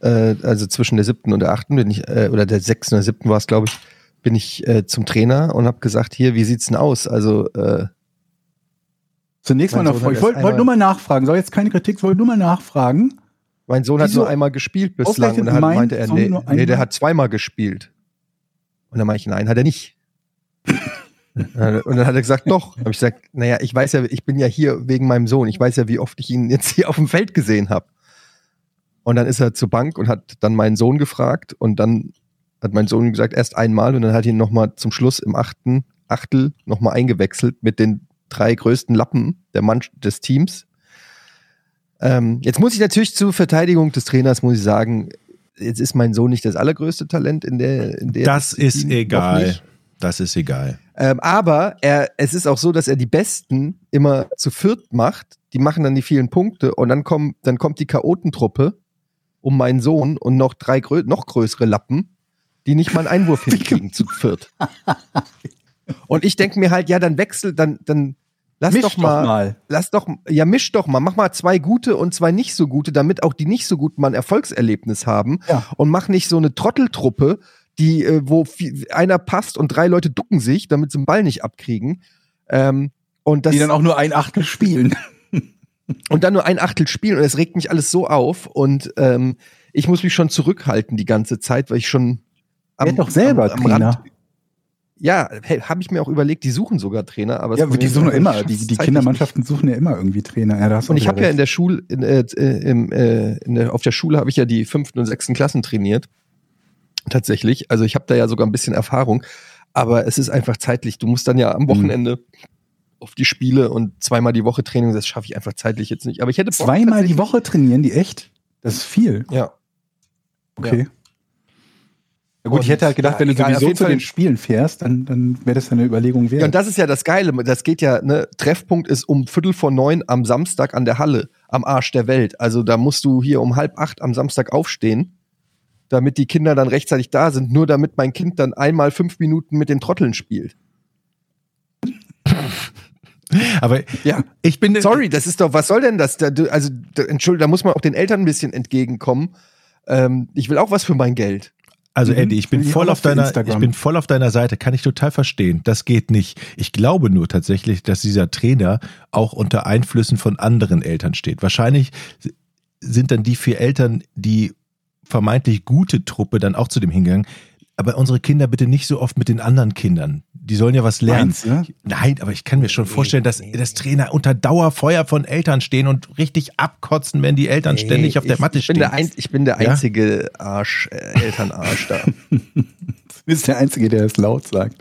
äh, also zwischen der siebten und der achten, bin ich, äh, oder der sechsten oder siebten war es, glaube ich, bin ich äh, zum Trainer und habe gesagt, hier, wie sieht's denn aus? Also äh, Zunächst mal noch, Sohn ich wollte wollt nur mal nachfragen, soll jetzt keine Kritik, wollte nur mal nachfragen. mein Sohn hat nur einmal gespielt bislang und dann mein meinte er, nee, nee, der hat zweimal gespielt. Und dann meinte ich, nein, hat er nicht. (laughs) und dann hat er gesagt, doch. Habe ich gesagt, naja, ich weiß ja, ich bin ja hier wegen meinem Sohn. Ich weiß ja, wie oft ich ihn jetzt hier auf dem Feld gesehen habe. Und dann ist er zur Bank und hat dann meinen Sohn gefragt und dann hat mein Sohn gesagt, erst einmal und dann hat ihn nochmal zum Schluss im achten Achtel nochmal eingewechselt mit den drei größten Lappen der Mann des Teams. Ähm, jetzt muss ich natürlich zur Verteidigung des Trainers muss ich sagen, jetzt ist mein Sohn nicht das allergrößte Talent in der in der Das ist egal. Das ist egal. Ähm, aber er, es ist auch so, dass er die Besten immer zu viert macht. Die machen dann die vielen Punkte und dann, kommen, dann kommt die Chaotentruppe um meinen Sohn und noch drei noch größere Lappen, die nicht mal einen Einwurf (laughs) hinkriegen zu viert. Und ich denke mir halt, ja, dann wechsel, dann, dann lass Misch doch mal, lass doch, ja, misch doch mal, mach mal zwei gute und zwei nicht so gute, damit auch die nicht so guten mal ein Erfolgserlebnis haben Ja. und mach nicht so eine Trotteltruppe, die, äh, wo einer passt und drei Leute ducken sich, damit sie den Ball nicht abkriegen. Ähm, und das, Die dann auch nur ein Achtel spielen. (laughs) und dann nur ein Achtel spielen und es regt mich alles so auf und ähm, ich muss mich schon zurückhalten die ganze Zeit, weil ich schon Werd doch selber Trainer. ja, hey, habe ich mir auch überlegt, die suchen sogar Trainer, aber Ja, die suchen immer, (laughs) die, die Kindermannschaften suchen ja immer irgendwie Trainer. Ja, Und ich habe ja in der Schule, in, äh, äh, im, äh, in der, auf der Schule habe ich ja die fünften und sechsten Klassen trainiert. Tatsächlich. Also ich habe da ja sogar ein bisschen Erfahrung. Aber es ist einfach zeitlich. Du musst dann ja am Wochenende auf die Spiele und zweimal die Woche Training. Das schaffe ich einfach zeitlich jetzt nicht. Aber ich hätte Bock, Zweimal die Woche trainieren die echt? Das ist viel. Ja. Okay. Ja gut, ich Und, hätte halt gedacht, ja, wenn du egal, auf sowieso zu den Spielen fährst, dann, dann wäre das ja eine Überlegung wert. Ja, und das ist ja das Geile. Das geht ja, ne, Treffpunkt ist um Viertel vor neun am Samstag an der Halle, am Arsch der Welt. Also da musst du hier um halb acht am Samstag aufstehen, damit die Kinder dann rechtzeitig da sind, nur damit mein Kind dann einmal fünf Minuten mit den Trotteln spielt. (laughs) Aber Ja. ich bin Sorry, das ist doch, was soll denn das? Da, du- also, da, Entschuldigung, da muss man auch den Eltern ein bisschen entgegenkommen. Ähm, ich will auch was für mein Geld. Also Mhm. Eddie, ich bin ich voll auf deiner, Instagram. ich bin voll auf deiner Seite, kann ich total verstehen. Das geht nicht. Ich glaube nur tatsächlich, dass dieser Trainer auch unter Einflüssen von anderen Eltern steht. Wahrscheinlich sind dann die vier Eltern, die vermeintlich gute Truppe dann auch zu dem hingegangen. Aber unsere Kinder bitte nicht so oft mit den anderen Kindern. Die sollen ja was lernen. Meinst du? Nein, aber ich kann mir schon vorstellen, dass, dass Trainer unter Dauerfeuer von Eltern stehen und richtig abkotzen, wenn die Eltern ständig auf der ich, Matte ich bin stehen. Der ein, ich bin der Ja? einzige Arsch, äh, Elternarsch da. (laughs) Du bist der Einzige, der das laut sagt.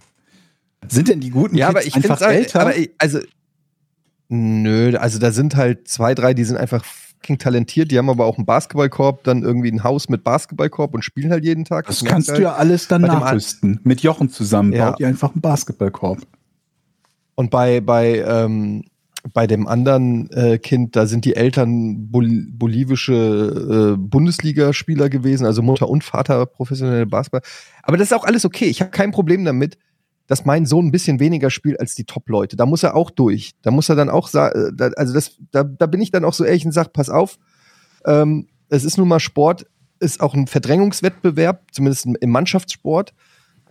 Sind denn die guten Ja, Kids aber ich einfach finde älter? aber ich, also nö, also da sind halt zwei, drei, die sind einfach fucking talentiert, die haben aber auch einen Basketballkorb, dann irgendwie ein Haus mit Basketballkorb und spielen halt jeden Tag. das merkst kannst du ja alles dann nachrüsten. Mit Jochen zusammen Ja. baut ihr einfach einen Basketballkorb. Und bei bei ähm, bei dem anderen äh, Kind, da sind die Eltern bol bolivische äh, Bundesligaspieler gewesen, also Mutter und Vater professionelle Basketball. Aber das ist auch alles okay. Ich habe kein Problem damit, dass mein Sohn ein bisschen weniger spielt als die Top-Leute. Da muss er auch durch. Da muss er dann auch sagen, da, also das, da, da bin ich dann auch so ehrlich und sage, pass auf, ähm, es ist nun mal Sport, ist auch ein Verdrängungswettbewerb, zumindest im Mannschaftssport.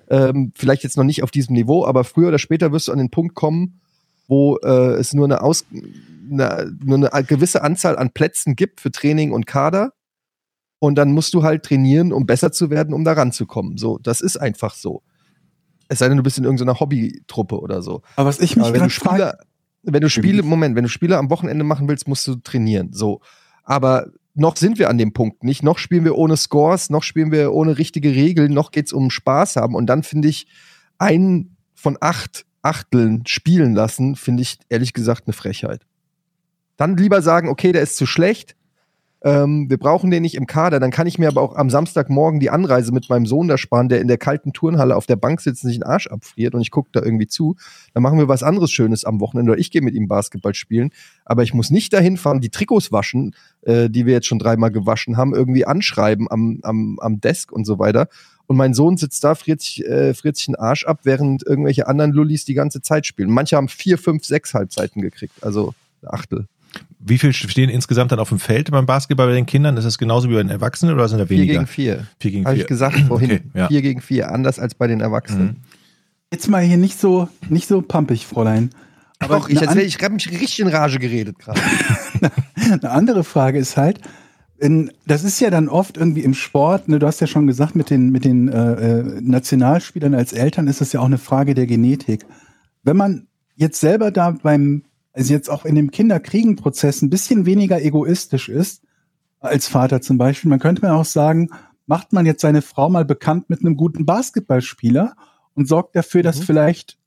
Ähm, vielleicht jetzt noch nicht auf diesem Niveau, aber früher oder später wirst du an den Punkt kommen, wo äh, es nur eine, Aus eine, nur eine gewisse Anzahl an Plätzen gibt für Training und Kader. Und dann musst du halt trainieren, um besser zu werden, um da ranzukommen. So, das ist einfach so. Es sei denn, du bist in irgendeiner Hobbytruppe oder so. Aber was ich mich Aber wenn du gerade frage, Spiele, wenn du Spiele, Moment, wenn du Spiele am Wochenende machen willst, musst du trainieren. So. Aber noch sind wir an dem Punkt nicht. Noch spielen wir ohne Scores, noch spielen wir ohne richtige Regeln, noch geht's um Spaß haben. Und dann finde ich, einen von acht Achteln spielen lassen, finde ich ehrlich gesagt eine Frechheit. Dann lieber sagen, okay, der ist zu schlecht. Ähm, wir brauchen den nicht im Kader. Dann kann ich mir aber auch am Samstagmorgen die Anreise mit meinem Sohn da sparen, der in der kalten Turnhalle auf der Bank sitzt und sich den Arsch abfriert und ich gucke da irgendwie zu. Dann machen wir was anderes Schönes am Wochenende oder ich gehe mit ihm Basketball spielen. Aber ich muss nicht dahin fahren, die Trikots waschen, äh, die wir jetzt schon dreimal gewaschen haben, irgendwie anschreiben am, am, am Desk und so weiter. Und mein Sohn sitzt da, friert sich, äh, friert sich den Arsch ab, während irgendwelche anderen Lullis die ganze Zeit spielen. Manche haben vier, fünf, sechs Halbzeiten gekriegt, also Achtel. Wie viel stehen insgesamt dann auf dem Feld beim Basketball bei den Kindern? Ist das genauso wie bei den Erwachsenen oder sind da Vier weniger? gegen vier. Vier gegen Habe vier. ich gesagt vorhin. Okay, ja. Vier gegen vier, anders als bei den Erwachsenen. Mhm. jetzt mal hier nicht so, nicht so pampig, Fräulein. Aber Doch, ich, ich habe mich richtig in Rage geredet gerade. (laughs) eine andere Frage ist halt, in, das ist ja dann oft irgendwie im Sport, ne, du hast ja schon gesagt, mit den, mit den äh, äh, Nationalspielern als Eltern ist es ja auch eine Frage der Genetik. Wenn man jetzt selber da beim, also jetzt auch in dem Kinderkriegenprozess ein bisschen weniger egoistisch ist, als Vater zum Beispiel, man könnte mir auch sagen, macht man jetzt seine Frau mal bekannt mit einem guten Basketballspieler und sorgt dafür, dass Mhm. vielleicht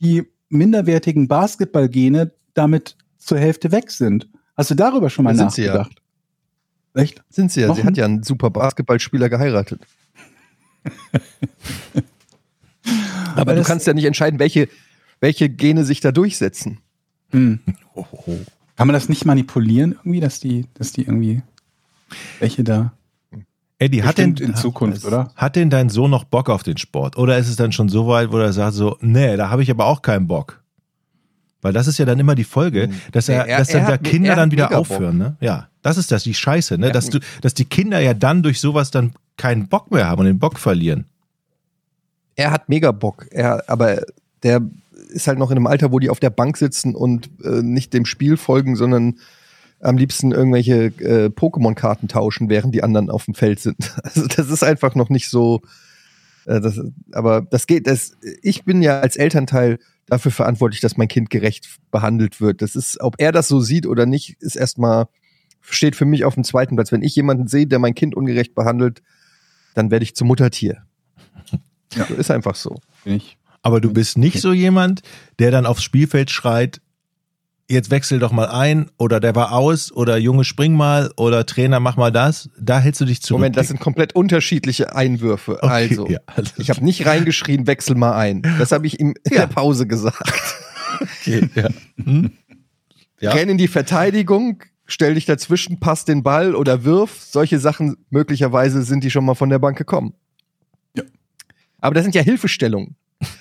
die minderwertigen Basketballgene damit zur Hälfte weg sind. Hast du darüber schon mal Ja, sind sie ja. nachgedacht? Echt? Sind sie ja. Sie Wochen? hat ja einen super Basketballspieler geheiratet. (laughs) Aber du das- kannst ja nicht entscheiden, welche, welche Gene sich da durchsetzen. Hm. Oh, oh. Kann man das nicht manipulieren irgendwie, dass die, dass die irgendwie welche da Eddie, hat denn, in Zukunft, oder? hat denn dein Sohn noch Bock auf den Sport? Oder ist es dann schon so weit, wo er sagt so, nee, da habe ich aber auch keinen Bock? Weil das ist ja dann immer die Folge, dass er, er- dass dann er da hat- Kinder er hat dann wieder aufhören, ne? Ja, das ist das, die Scheiße, ne? Dass du, dass die Kinder ja dann durch sowas dann keinen Bock mehr haben und den Bock verlieren. Er hat mega Bock. Er, aber der ist halt noch in einem Alter, wo die auf der Bank sitzen und äh, nicht dem Spiel folgen, sondern am liebsten irgendwelche äh, Pokémon-Karten tauschen, während die anderen auf dem Feld sind. (laughs) Also das ist einfach noch nicht so. Äh, das, aber das geht. Das, ich bin ja als Elternteil dafür verantwortlich, dass mein Kind gerecht behandelt wird. Das ist, ob er das so sieht oder nicht, ist erstmal steht für mich auf dem zweiten Platz. Wenn ich jemanden sehe, der mein Kind ungerecht behandelt, dann werde ich zum Muttertier. Ja. Ist einfach so. bin ich. Aber du bist nicht so jemand, der dann aufs Spielfeld schreit, jetzt wechsel doch mal ein oder der war aus oder Junge spring mal oder Trainer mach mal das. Da hältst du dich zurück. Moment, das sind komplett unterschiedliche Einwürfe. Okay, also, ja, ich habe nicht reingeschrien, wechsel mal ein. Das habe ich ihm in (laughs) Ja. der Pause gesagt. okay, ja. Hm? Ja. Renn in die Verteidigung, stell dich dazwischen, pass den Ball oder wirf. Solche Sachen, möglicherweise sind die schon mal von der Bank gekommen. Ja. Aber das sind ja Hilfestellungen.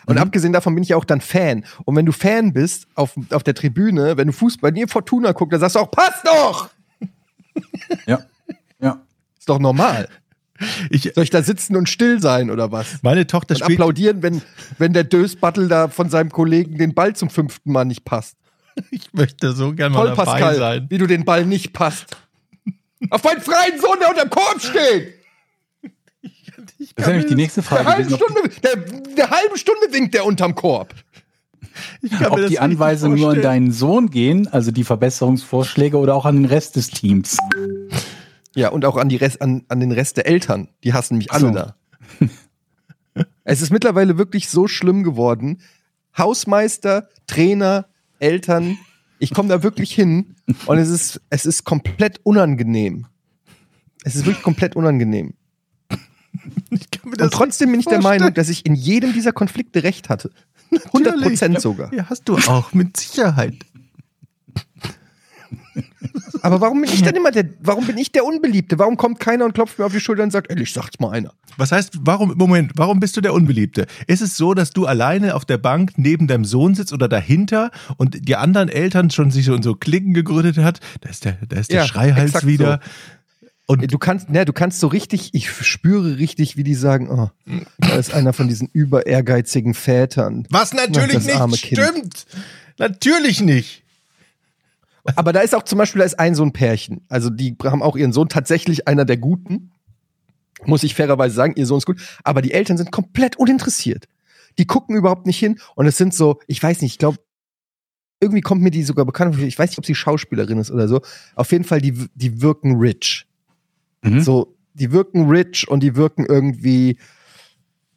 Und Mhm. abgesehen davon bin ich ja auch dann Fan. Und wenn du Fan bist auf, auf der Tribüne, wenn du Fußball, wenn ihr Fortuna guckt, dann sagst du auch, passt doch! Ja. Ja. Ist doch normal. Ich, Soll ich da sitzen und still sein oder was? meine Tochter Und spielt, applaudieren, wenn, wenn der Dösbattel da von seinem Kollegen den Ball zum fünften Mal nicht passt. ich möchte so gerne mal Toll, dabei Pascal, sein. wie du den Ball nicht passt. Auf meinen freien Sohn, der unterm Korb steht! Das ist nämlich die nächste Frage halbe gewesen, ob, Stunde, der, der halbe Stunde winkt der unterm Korb. Ich ob die Anweisungen nur an deinen Sohn gehen, also die Verbesserungsvorschläge oder auch an den Rest des Teams. Ja, und auch an, die Rest, an, an den Rest der Eltern. Die hassen mich alle So. da. (laughs) es ist mittlerweile wirklich so schlimm geworden. Hausmeister, Trainer, Eltern, ich komme da wirklich hin und es ist, es ist komplett unangenehm. Es ist wirklich komplett unangenehm. Ich kann mir das (laughs) Und trotzdem bin ich der. Meinung, dass ich in jedem dieser Konflikte recht hatte. (laughs) 100 Prozent sogar. Ja, hast du auch, mit Sicherheit. (laughs) Aber warum bin ich denn immer der, warum bin ich der Unbeliebte? Warum kommt keiner und klopft mir auf die Schulter und sagt, ehrlich, sagt's mal einer. Was heißt, warum, Moment, warum bist du der Unbeliebte? Ist es so, dass du alleine auf der Bank neben deinem Sohn sitzt oder dahinter und die anderen Eltern schon sich so in so Klicken gegründet hat? Da ist der, da ist der Ja, Schreihals wieder. Und Du kannst, ne, du kannst so richtig, ich spüre richtig, wie die sagen, oh, da ist einer von diesen über ehrgeizigen Vätern. was natürlich nicht stimmt. Natürlich nicht. Aber da ist auch zum Beispiel, da ist ein so ein Pärchen. Also die haben auch ihren Sohn, tatsächlich einer der Guten. Muss ich fairerweise sagen, ihr Sohn ist gut. Aber die Eltern sind komplett uninteressiert. Die gucken überhaupt nicht hin. Und es sind so, ich weiß nicht, ich glaube, irgendwie kommt mir die sogar bekannt. Ich weiß nicht, ob sie Schauspielerin ist oder so. Auf jeden Fall, die, die wirken rich. Mhm. So, die wirken rich und die wirken irgendwie,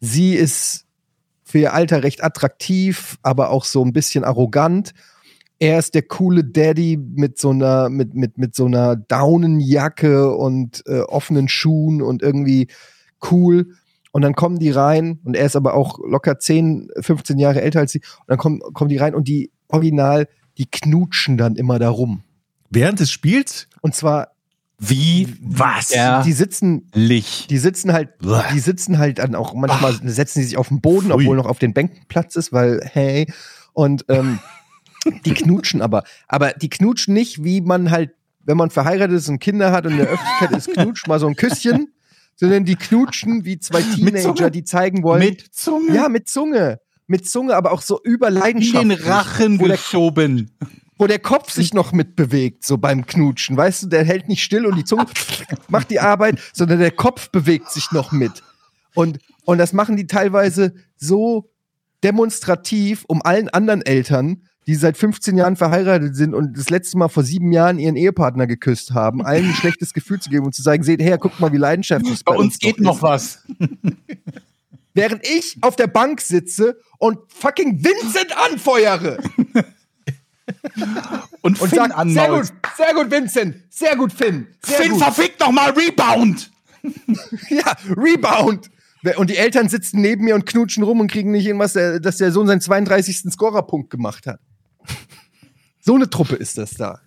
sie ist für ihr Alter recht attraktiv, aber auch so ein bisschen arrogant. Er ist der coole Daddy mit so einer, mit, mit, mit so einer Daunenjacke und äh, offenen Schuhen und irgendwie cool. Und dann kommen die rein und er ist aber auch locker 10, 15 Jahre älter als sie. Und dann kommen, kommen die rein und die original, die knutschen dann immer da rum. Während des Spiels? Und zwar, Wie? Was? die sitzen Licht. die sitzen halt, Blah. die sitzen halt dann auch manchmal setzen sie sich auf den Boden, Pfui. obwohl noch auf den Bänken Platz ist, weil hey und ähm, (laughs) die knutschen aber, aber die knutschen nicht, wie man halt, wenn man verheiratet ist und Kinder hat und in der Öffentlichkeit ist, knutscht mal so ein Küsschen, (laughs) sondern die knutschen wie zwei Teenager, die zeigen wollen, Mit Zunge ja mit Zunge, mit Zunge, aber auch so in überleidenschaftlich, den Rachen geschoben. Wo der Kopf sich noch mitbewegt, so beim Knutschen. Weißt du, der hält nicht still und die Zunge (laughs) macht die Arbeit, sondern der Kopf bewegt sich noch mit. Und, und das machen die teilweise so demonstrativ, um allen anderen Eltern, die seit 15 Jahren verheiratet sind und das letzte Mal vor sieben Jahren ihren Ehepartner geküsst haben, allen ein schlechtes Gefühl zu geben und zu sagen, seht her, guckt mal, wie leidenschaftlich es Bei uns doch geht noch ist. was. Während ich auf der Bank sitze und fucking Vincent anfeuere. (laughs) (laughs) Und, und Finn sagt, sehr anmault. gut, sehr gut, Vincent, sehr gut, Finn, sehr Finn, gut. verfickt noch mal Rebound. (laughs) Ja, Rebound. Und die Eltern sitzen neben mir und knutschen rum und kriegen nicht hin, was der, dass der Sohn seinen 32. Scorerpunkt gemacht hat. So eine Truppe ist das da.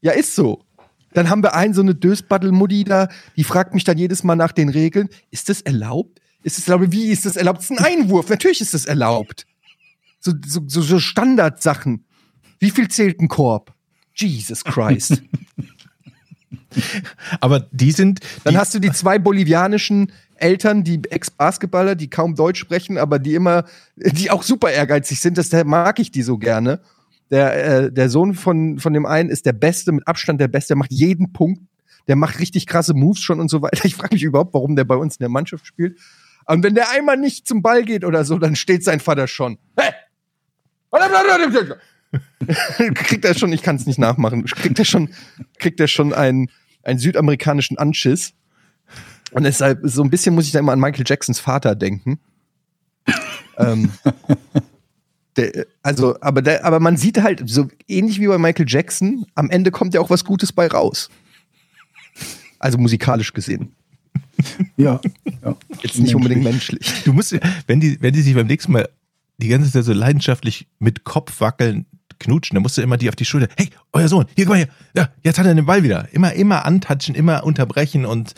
Ja, ist so. Dann haben wir einen, so eine Dösbaddel-Mutti da, die fragt mich dann jedes Mal nach den Regeln. Ist das erlaubt? Ist es erlaubt? Wie ist das erlaubt? Das ist ein Einwurf. Natürlich ist das erlaubt. So, so, so, so Standardsachen. Wie viel zählt ein Korb? Jesus Christ. (laughs) Aber die sind. Dann die, hast du die zwei bolivianischen Eltern, die Ex-Basketballer, die kaum Deutsch sprechen, aber die immer, die auch super ehrgeizig sind. Das mag ich die so gerne. Der, äh, der Sohn von, von dem einen ist der Beste, mit Abstand der Beste, der macht jeden Punkt. Der macht richtig krasse Moves schon und so weiter. (laughs) Ich frage mich überhaupt, warum der bei uns in der Mannschaft spielt. Und wenn der einmal nicht zum Ball geht oder so, dann steht sein Vater schon. Hey! (laughs) kriegt er schon, ich kann es nicht nachmachen, kriegt er schon, kriegt er schon einen, einen südamerikanischen Anschiss. Und deshalb, so ein bisschen muss ich da immer an Michael Jacksons Vater denken. ähm, der, also, aber, der, aber man sieht halt, so ähnlich wie bei Michael Jackson, am Ende kommt ja auch was Gutes bei raus. Also musikalisch gesehen. Ja. ja. Jetzt nicht unbedingt menschlich. Du musst, wenn die, wenn die sich beim nächsten Mal die ganze Zeit so leidenschaftlich mit Kopf wackeln, knutschen, dann musst du immer die auf die Schulter, hey, euer Sohn, hier, guck mal hier, ja, jetzt hat er den Ball wieder. Immer, immer antatschen, immer unterbrechen und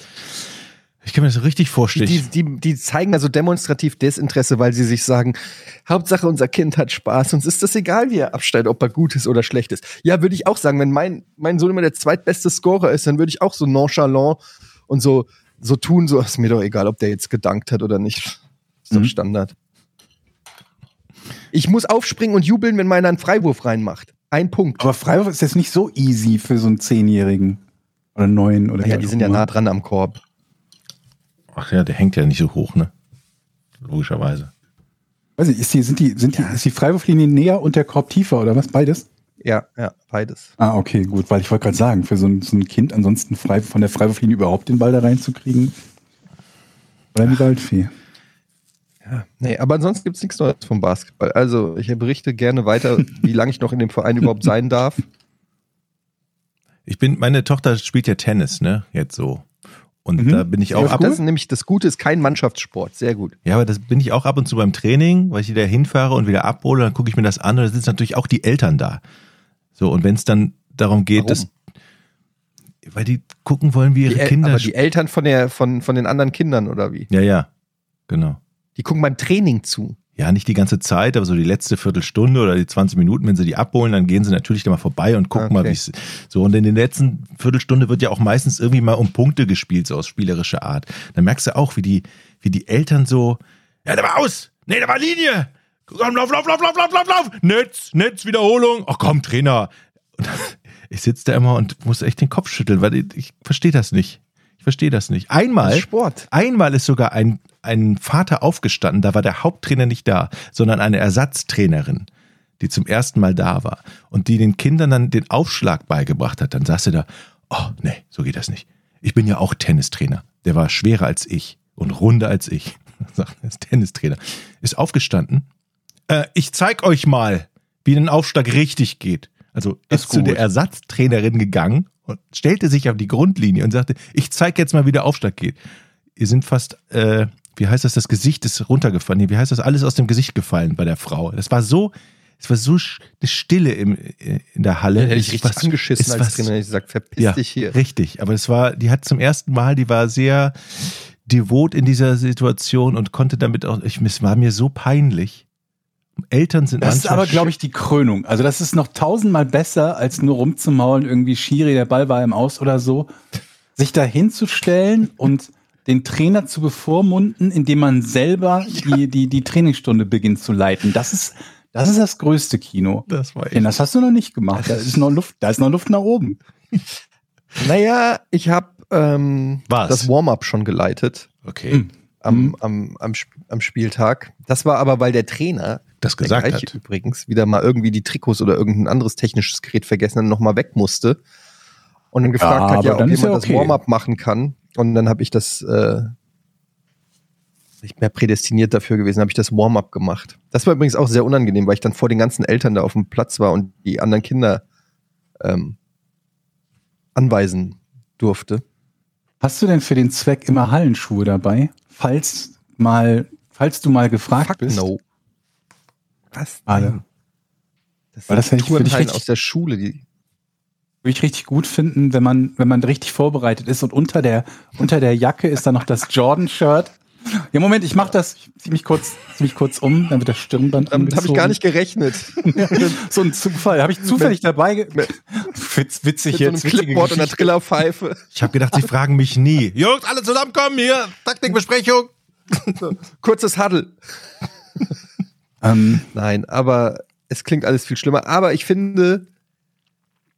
ich kann mir das so richtig vorstellen. Die, die, die zeigen also demonstrativ Desinteresse, weil sie sich sagen, Hauptsache unser Kind hat Spaß, uns ist das egal, wie er abstellt, ob er gut ist oder schlecht ist. Ja, würde ich auch sagen, wenn mein, mein Sohn immer der zweitbeste Scorer ist, dann würde ich auch so nonchalant und so, so tun, so ist mir doch egal, ob der jetzt gedankt hat oder nicht. Ist doch Mhm. Standard. Ich muss aufspringen und jubeln, wenn meiner einen Freiwurf reinmacht. Ein Punkt. Aber Freiwurf ist jetzt nicht so easy für so einen Zehnjährigen. Oder neun oder ja, die sind ja nah dran am Korb. Ach ja, der hängt ja nicht so hoch, ne? Logischerweise. Weiß ich, ist die, sind die, sind die, ist die Freiwurflinie näher und der Korb tiefer oder was? Beides? Ja, ja, beides. Ah, okay, gut, weil ich wollte gerade sagen, für so ein, so ein Kind ansonsten frei, von der Freiwurflinie überhaupt den Ball da reinzukriegen. Oder die Waldfee. Ja, nee, aber ansonsten gibt's nichts Neues vom Basketball. Also, ich berichte gerne weiter, (laughs) wie lange ich noch in dem Verein überhaupt sein darf. Ich bin, meine Tochter spielt ja Tennis, ne? Jetzt so. Und Mhm. da bin ich auch Ja, ab. Das ist nämlich das Gute, ist kein Mannschaftssport. Sehr gut. Ja, aber das bin ich auch ab und zu beim Training, weil ich wieder hinfahre und wieder abhole, dann gucke ich mir das an und da sitzen natürlich auch die Eltern da. So, und wenn es dann darum geht, Warum? dass. Weil die gucken wollen, wie ihre Die Kinder. aber die Eltern von, der, von, von den anderen Kindern, oder wie? ja, ja, genau. Die gucken beim Training zu. Ja, nicht die ganze Zeit, aber so die letzte Viertelstunde oder die 20 Minuten, wenn sie die abholen, dann gehen sie natürlich da mal vorbei und gucken mal, Okay. wie es so. Und in der letzten Viertelstunde wird ja auch meistens irgendwie mal um Punkte gespielt, so aus spielerischer Art. Dann merkst du auch, wie die, wie die Eltern so, ja, der war aus! Nee, der war Linie! Komm, lauf, lauf, lauf, lauf, lauf, lauf, lauf! Netz, Netz, Wiederholung! Ach komm, Trainer! Und (laughs) ich sitze da immer und muss echt den Kopf schütteln, weil ich, ich verstehe das nicht. Ich verstehe das nicht. Das Einmal, ist Sport. Einmal ist sogar ein, ein Vater aufgestanden, da war der Haupttrainer nicht da, sondern eine Ersatztrainerin, die zum ersten Mal da war und die den Kindern dann den Aufschlag beigebracht hat. Dann saß sie da, oh nee, so geht das nicht. Ich bin ja auch Tennistrainer. Der war schwerer als ich und runder als ich. (laughs) Sagt er, ist Tennistrainer. Ist aufgestanden. Äh, ich zeig euch mal, wie ein Aufschlag richtig geht. Also ist ist zu der Ersatztrainerin gegangen und stellte sich auf die Grundlinie und sagte, ich zeig jetzt mal, wie der Aufschlag geht. Ihr sind fast, äh, wie heißt das, das Gesicht ist runtergefallen. Nee, Wie heißt das, alles aus dem Gesicht gefallen bei der Frau. Das war so, es war so eine Stille im, äh, in der Halle. Hätte ich Es richtig war- angeschissen es als war- Trainer. hätte Ich gesagt, verpiss ja, dich hier. richtig. Aber es war, die hat zum ersten Mal, die war sehr devot in dieser Situation und konnte damit auch, ich, es war mir so peinlich. Eltern sind Das ist aber, glaube ich, die Krönung. Also das ist noch tausendmal besser, als nur rumzumaulen, irgendwie Schiri, der Ball war im Aus oder so. Sich da hinzustellen und den Trainer zu bevormunden, indem man selber (laughs) die, die, die Trainingsstunde beginnt zu leiten. Das ist, das ist das größte Kino. das war Denn das hast du noch nicht gemacht. Da ist noch (laughs) Luft, da ist noch Luft nach oben. Naja, ich habe ähm, das Warm-up schon geleitet Okay. Hm. am, Mhm. am, am, Sp- am Spieltag. Das war aber, weil der Trainer, Das der gesagt gleiche hat. übrigens, wieder mal irgendwie die Trikots oder irgendein anderes technisches Gerät vergessen und nochmal weg musste. Und dann gefragt Ja, hat, ja, ob jemand ja das okay. Warm-up machen kann. Und dann habe ich das äh, nicht mehr prädestiniert dafür gewesen, habe ich das Warm-up gemacht. Das war übrigens auch sehr unangenehm, weil ich dann vor den ganzen Eltern da auf dem Platz war und die anderen Kinder ähm, anweisen durfte. Hast du denn für den Zweck immer Hallenschuhe dabei? Falls mal, falls du mal gefragt Fuck bist. no. Was? Alle. Das Weil das hätte ich für dich richtig- aus der Schule, die Würde ich richtig gut finden, wenn man, wenn man richtig vorbereitet ist und unter der, unter der Jacke ist dann noch das Jordan-Shirt. Ja, Moment, ich mach das ziemlich kurz, ziemlich kurz um, dann wird das Stirnband damit habe ich gar nicht gerechnet. (laughs) so ein Zufall, habe ich zufällig dabei. Ge Witz, witzig Mit so einem jetzt, Clipboard und einer. Trillerpfeife. Ich habe gedacht, sie fragen mich nie. Jungs, alle zusammenkommen hier. Taktikbesprechung. (laughs) Kurzes Huddle. Ähm, Nein, aber es klingt alles viel schlimmer. Aber ich finde,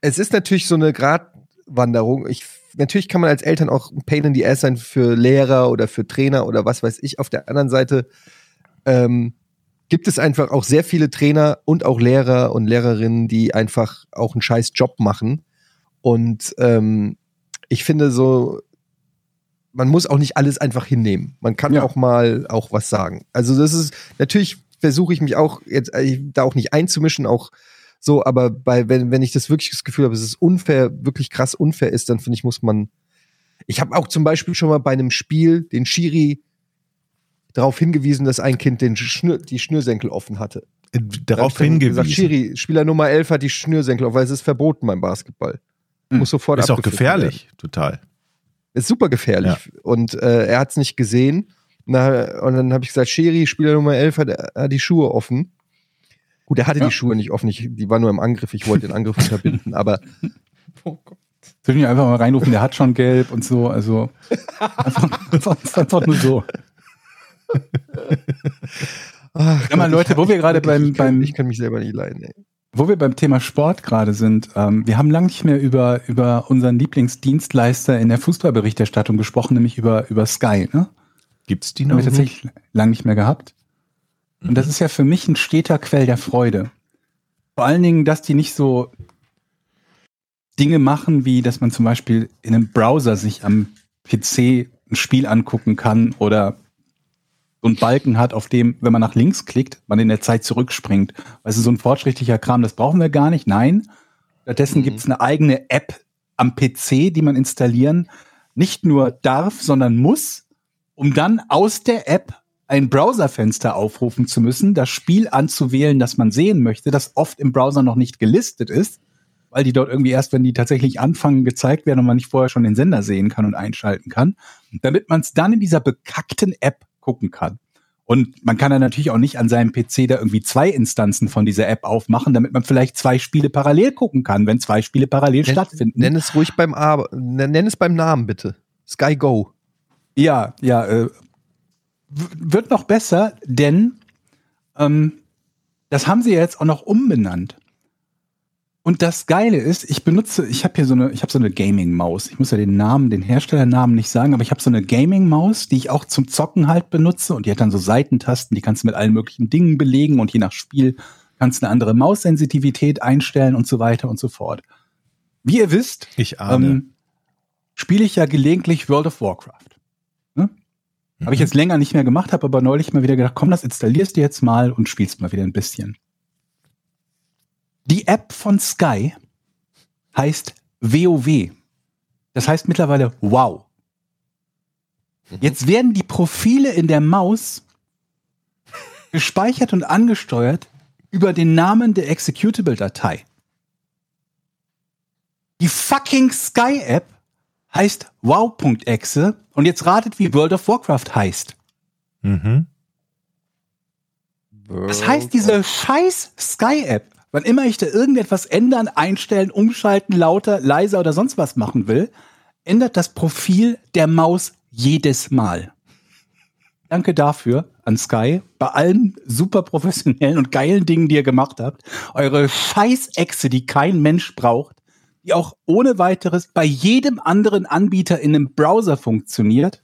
es ist natürlich so eine Gratwanderung. Ich, natürlich kann man als Eltern auch ein Pain in the Ass sein für Lehrer oder für Trainer oder was weiß ich. Auf der anderen Seite ähm, gibt es einfach auch sehr viele Trainer und auch Lehrer und Lehrerinnen, die einfach auch einen scheiß Job machen. Und ähm, ich finde so, man muss auch nicht alles einfach hinnehmen. Man kann Ja. auch mal auch was sagen. Also das ist natürlich versuche ich mich auch jetzt äh, da auch nicht einzumischen, auch so, aber bei, wenn, wenn ich das wirklich das Gefühl habe, dass es unfair, wirklich krass unfair ist, dann finde ich, muss man. Ich habe auch zum Beispiel schon mal bei einem Spiel den Schiri darauf hingewiesen, dass ein Kind den Schnür, die Schnürsenkel offen hatte. Äh, Darauf hingewiesen. Gesagt, Schiri, Spieler Nummer 11 hat die Schnürsenkel auf, weil es ist verboten beim Basketball. Hm. Muss sofort ist auch gefährlich, total. ist super gefährlich. Und äh, er hat es nicht gesehen. Na, und dann habe ich gesagt, Schiri, Spieler Nummer 11, hat, hat die Schuhe offen. Gut, er hatte Ja. die Schuhe nicht offen, ich, die war nur im Angriff, ich wollte den Angriff unterbinden, aber (laughs) Soll ich einfach mal reinrufen, der hat schon gelb und so, also einfach, einfach, nur so. ach, Ja, mal, Gott, Leute, ich- wo wir gerade beim- ich kann, beim- ich kann mich selber nicht leiden. Ey. Wo wir beim Thema Sport gerade sind, ähm, wir haben lange nicht mehr über, über unseren Lieblingsdienstleister in der Fußballberichterstattung gesprochen, nämlich über, über Sky. Ne? Gibt's die Haben noch? wir nicht? tatsächlich lange nicht mehr gehabt. Und das ist ja für mich ein steter Quell der Freude. Vor allen Dingen, dass die nicht so Dinge machen, wie dass man zum Beispiel in einem Browser sich am PC ein Spiel angucken kann oder so einen Balken hat, auf dem, wenn man nach links klickt, man in der Zeit zurückspringt. Also so ein fortschrittlicher Kram, das brauchen wir gar nicht. Nein. Stattdessen Mhm. gibt es eine eigene App am PC, die man installieren nicht nur darf, sondern muss, um dann aus der App ein Browserfenster aufrufen zu müssen, das Spiel anzuwählen, das man sehen möchte, das oft im Browser noch nicht gelistet ist, weil die dort irgendwie erst, wenn die tatsächlich anfangen, gezeigt werden und man nicht vorher schon den Sender sehen kann und einschalten kann, damit man es dann in dieser bekackten App gucken kann. Und man kann dann natürlich auch nicht an seinem PC da irgendwie zwei Instanzen von dieser App aufmachen, damit man vielleicht zwei Spiele parallel gucken kann, wenn zwei Spiele parallel stattfinden. Nenn es ruhig beim A, nenn, nenn es beim Namen bitte. Sky Go. Ja, ja, äh, wird noch besser, denn ähm, das haben sie ja jetzt auch noch umbenannt. Und das Geile ist, ich benutze, ich habe hier so eine, ich habe so eine Gaming-Maus. Ich muss ja den Namen, den Herstellernamen nicht sagen, aber ich habe so eine Gaming-Maus, die ich auch zum Zocken halt benutze und die hat dann so Seitentasten, die kannst du mit allen möglichen Dingen belegen und je nach Spiel kannst du eine andere Maussensitivität einstellen und so weiter und so fort. Wie ihr wisst, Ich ahne. ähm, spiele ich ja gelegentlich World of Warcraft. Mhm. Habe ich jetzt länger nicht mehr gemacht, habe aber neulich mal wieder gedacht, komm, das installierst du jetzt mal und spielst mal wieder ein bisschen. Die App von Sky heißt WoW. Das heißt mittlerweile Wow. Jetzt werden die Profile in der Maus gespeichert und angesteuert über den Namen der Executable-Datei. Die fucking Sky-App heißt wow.exe und jetzt ratet, wie World of Warcraft heißt. Mhm. Das heißt, diese scheiß Sky-App, wann immer ich da irgendetwas ändern, einstellen, umschalten, lauter, leiser oder sonst was machen will, ändert das Profil der Maus jedes Mal. Danke dafür an Sky, bei allen super professionellen und geilen Dingen, die ihr gemacht habt. Eure Scheiß-Echse, die kein Mensch braucht, die auch ohne weiteres bei jedem anderen Anbieter in einem Browser funktioniert.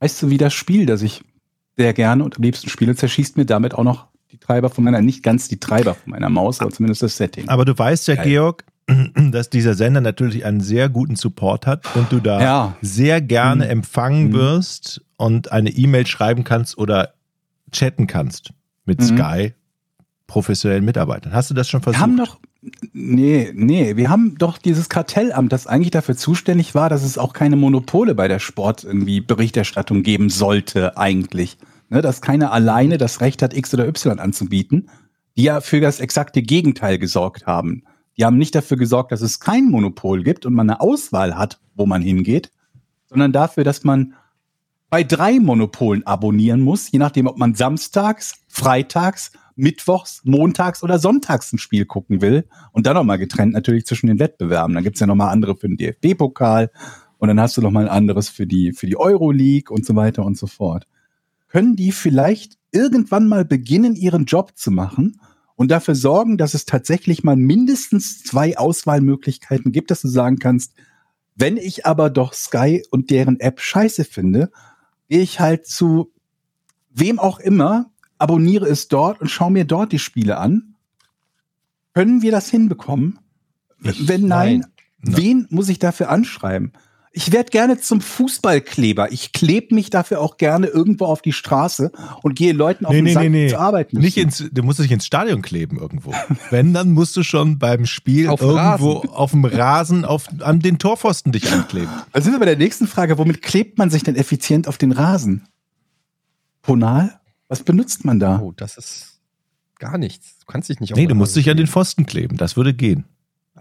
Weißt du, wie das Spiel, das ich sehr gerne und am liebsten spiele, zerschießt mir damit auch noch die Treiber von meiner, nicht ganz die Treiber von meiner Maus, aber zumindest das Setting. Aber du weißt ja, Geil. Georg, (clears throat) dass dieser Sender natürlich einen sehr guten Support hat und du da Ja. sehr gerne Mhm. empfangen Mhm. wirst und eine E-Mail schreiben kannst oder chatten kannst mit Mhm. Sky professionellen Mitarbeitern. Hast du das schon Wir versucht? haben doch, nee, nee, wir haben doch dieses Kartellamt, das eigentlich dafür zuständig war, dass es auch keine Monopole bei der Sport irgendwie Berichterstattung geben sollte, eigentlich. Ne, dass keiner alleine das Recht hat, X oder Y anzubieten, die ja für das exakte Gegenteil gesorgt haben. Die haben nicht dafür gesorgt, dass es kein Monopol gibt und man eine Auswahl hat, wo man hingeht, sondern dafür, dass man bei drei Monopolen abonnieren muss, je nachdem, ob man samstags, freitags, mittwochs, montags oder sonntags ein Spiel gucken will. Und dann nochmal getrennt natürlich zwischen den Wettbewerben. Dann gibt's ja nochmal andere für den DFB-Pokal und dann hast du nochmal ein anderes für die, für die Euroleague und so weiter und so fort. Können die vielleicht irgendwann mal beginnen, ihren Job zu machen und dafür sorgen, dass es tatsächlich mal mindestens zwei Auswahlmöglichkeiten gibt, dass du sagen kannst, wenn ich aber doch Sky und deren App scheiße finde, gehe ich halt zu wem auch immer, abonniere es dort und schaue mir dort die Spiele an. Können wir das hinbekommen? Ich- Wenn nein, Nein. wen muss ich dafür anschreiben? Ich werde gerne zum Fußballkleber. Ich klebe mich dafür auch gerne irgendwo auf die Straße und gehe Leuten auf Nee, den nee, Sack, nee, nee. die zur Arbeit müssen. Nicht ins, du musst dich ins Stadion kleben irgendwo. Wenn, dann musst du schon beim Spiel Auf irgendwo Rasen. auf dem Rasen auf, an den Torpfosten dich ankleben. Also sind wir bei der nächsten Frage. Womit klebt man sich denn effizient auf den Rasen? Ponal? Was benutzt man da? Oh, das ist gar nichts. Du kannst dich nicht auf Nee, den du musst dich an den. Pfosten kleben. Das würde gehen.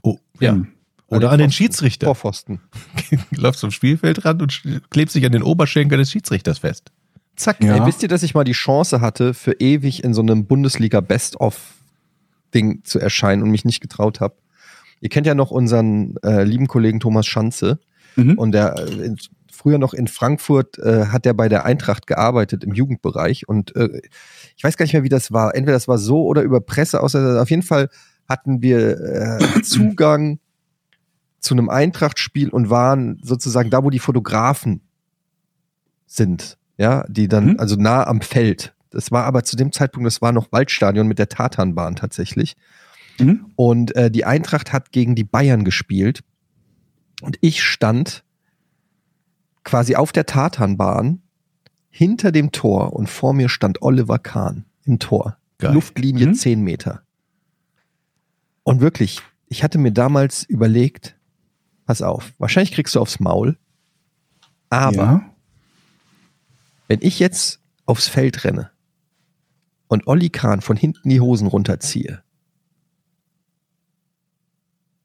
Oh, ja. Hm. Oder an den Pfosten. Schiedsrichter. Torpfosten. (laughs) Läufst zum Spielfeldrand und sch- klebst dich an den Oberschenkel des Schiedsrichters fest. Zack. Ja. Ey, wisst ihr, dass ich mal die Chance hatte, für ewig in so einem Bundesliga Best-of-Ding zu erscheinen und mich nicht getraut habe? Ihr kennt ja noch unseren äh, lieben Kollegen Thomas Schanze. Mhm. Und der äh, früher noch in Frankfurt äh, hat er bei der Eintracht gearbeitet im Jugendbereich. Und äh, ich weiß gar nicht mehr, wie das war. Entweder das war so oder über Presse. Außer auf jeden Fall hatten wir äh, (coughs) Zugang zu einem Eintrachtspiel und waren sozusagen da, wo die Fotografen sind. Ja, die dann, Mhm. also nah am Feld. Das war aber zu dem Zeitpunkt, das war noch Waldstadion mit der Tatanbahn tatsächlich. Mhm. Und äh, die Eintracht hat gegen die Bayern gespielt. Und ich stand quasi auf der Tatanbahn hinter dem Tor und vor mir stand Oliver Kahn im Tor. Geil. Luftlinie Mhm. 10 Meter. Und wirklich, ich hatte mir damals überlegt, pass auf, wahrscheinlich kriegst du aufs Maul, aber ja. wenn ich jetzt aufs Feld renne und Olli Kahn von hinten die Hosen runterziehe,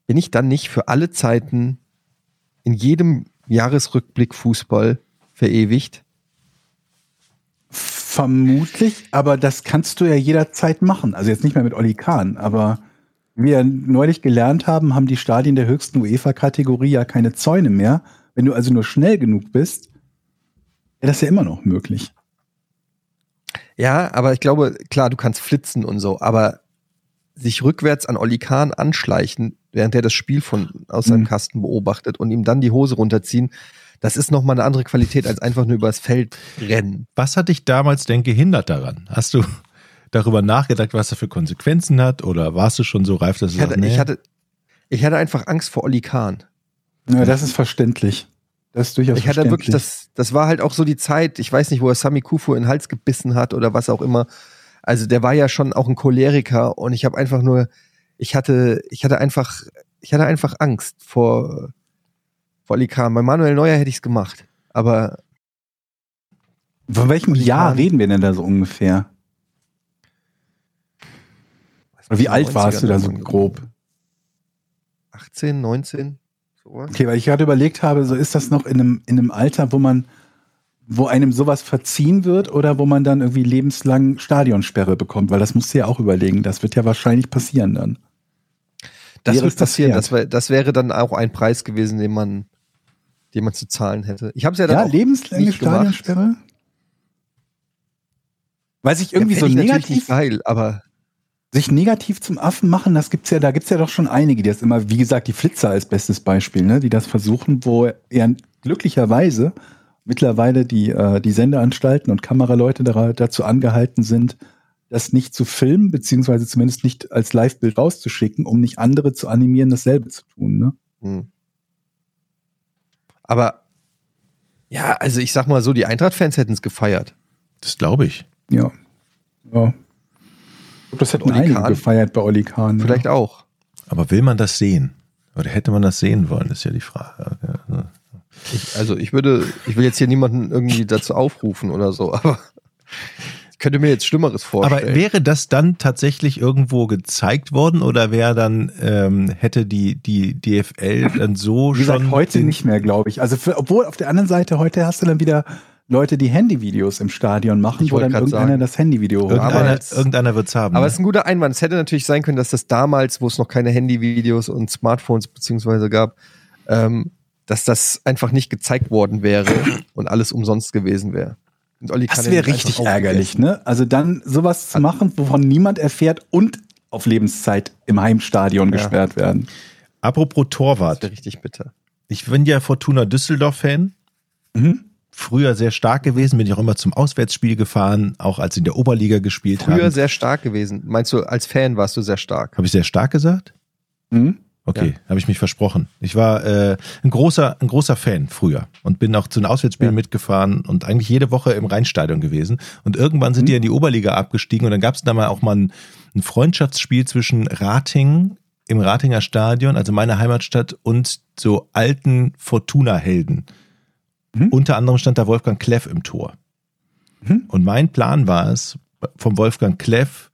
bin ich dann nicht für alle Zeiten in jedem Jahresrückblick Fußball verewigt? Vermutlich, aber das kannst du ja jederzeit machen. Also jetzt nicht mehr mit Olli Kahn, aber wie wir neulich gelernt haben, haben die Stadien der höchsten UEFA-Kategorie ja keine Zäune mehr. Wenn du also nur schnell genug bist, wäre das ja immer noch möglich. Ja, aber ich glaube, klar, du kannst flitzen und so, aber sich rückwärts an Olli Kahn anschleichen, während er das Spiel von aus seinem Mhm. Kasten beobachtet und ihm dann die Hose runterziehen, das ist nochmal eine andere Qualität als einfach nur übers Feld rennen. Was hat dich damals denn gehindert daran? Hast du darüber nachgedacht, was er für Konsequenzen hat? Oder warst du schon so reif, dass du Ich hatte, sagst, nee, ich hatte, ich hatte einfach Angst vor Olli Kahn. Ja, das ist verständlich. Das ist durchaus Ich hatte verständlich. wirklich, das, das war halt auch so die Zeit, ich weiß nicht, wo er Sami Kufu in den Hals gebissen hat oder was auch immer. Also der war ja schon auch ein Choleriker und ich habe einfach nur, ich hatte, ich hatte einfach, ich hatte einfach Angst vor, vor Olli Kahn. Bei Manuel Neuer hätte ich es gemacht. Aber Von welchem Jahr reden wir denn da so ungefähr? Oder wie alt warst du da so 90ern grob? 18, 19, sowas. Okay, weil ich gerade überlegt habe, so ist das noch in einem, in einem Alter, wo man, wo einem sowas verziehen wird oder wo man dann irgendwie lebenslang Stadionsperre bekommt, weil das musst du ja auch überlegen. Das wird ja wahrscheinlich passieren dann. Das Wäre wird passieren. Das, wär, das wäre dann auch ein Preis gewesen, den man, den man zu zahlen hätte. Ich habe es ja dann Ja, lebenslange. Stadionsperre? Weil sich Ja, irgendwie fänd so negativ, geil, aber sich negativ zum Affen machen, das gibt's ja, da gibt's ja doch schon einige, die das immer, wie gesagt, die Flitzer als bestes Beispiel, ne, die das versuchen, wo eher glücklicherweise mittlerweile die, äh, die Sendeanstalten und Kameraleute da, dazu angehalten sind, das nicht zu filmen, beziehungsweise zumindest nicht als Live-Bild rauszuschicken, um nicht andere zu animieren, dasselbe zu tun, ne? Hm. Aber ja, also ich sag mal so, die Eintracht-Fans hätten es gefeiert. das glaube ich. Ja. ja. Das hätten Olli einige Kahn? gefeiert bei Olli Kahn. Vielleicht auch. Aber will man das sehen? Oder hätte man das sehen wollen, ist ja die Frage. Ja. Ich, also ich würde, ich will jetzt hier niemanden irgendwie dazu aufrufen oder so, aber könnte mir jetzt Schlimmeres vorstellen. Aber wäre das dann tatsächlich irgendwo gezeigt worden oder wäre dann, ähm, hätte die, die DFL dann so Wie gesagt, schon. heute den- nicht mehr, glaube ich. Also für, obwohl auf der anderen Seite, heute hast du dann wieder Leute, die Handyvideos im Stadion machen, Ich wo dann irgendeiner sagen. das Handyvideo. Aber Irgendeiner, jetzt- irgendeiner wird's haben. Aber ne? es ist ein guter Einwand. Es hätte natürlich sein können, dass das damals, wo es noch keine Handyvideos und Smartphones beziehungsweise gab, ähm, dass das einfach nicht gezeigt worden wäre und alles umsonst gewesen wäre. Und Olli Das kann wäre richtig ärgerlich, ne? Also dann sowas zu machen, wovon niemand erfährt und auf Lebenszeit im Heimstadion Ja. gesperrt werden. Apropos Torwart. richtig bitter. Ich bin ja Fortuna Düsseldorf-Fan. Mhm. Früher sehr stark gewesen, bin ich auch immer zum Auswärtsspiel gefahren, auch als in der Oberliga gespielt Früher haben. sehr stark gewesen. Meinst du, als Fan warst du sehr stark? Habe ich sehr stark gesagt? Mhm. Okay, Ja. habe ich mich versprochen. Ich war äh, ein großer, ein großer Fan früher und bin auch zu den Auswärtsspielen Ja. mitgefahren und eigentlich jede Woche im Rheinstadion gewesen. Und irgendwann sind die in die Oberliga abgestiegen und dann gab es da mal auch mal ein, ein Freundschaftsspiel zwischen Rating im Ratinger Stadion, also meiner Heimatstadt, und so alten Fortuna-Helden. Mhm. Unter anderem stand da Wolfgang Kleff im Tor. Mhm. Und mein Plan war es, vom Wolfgang Kleff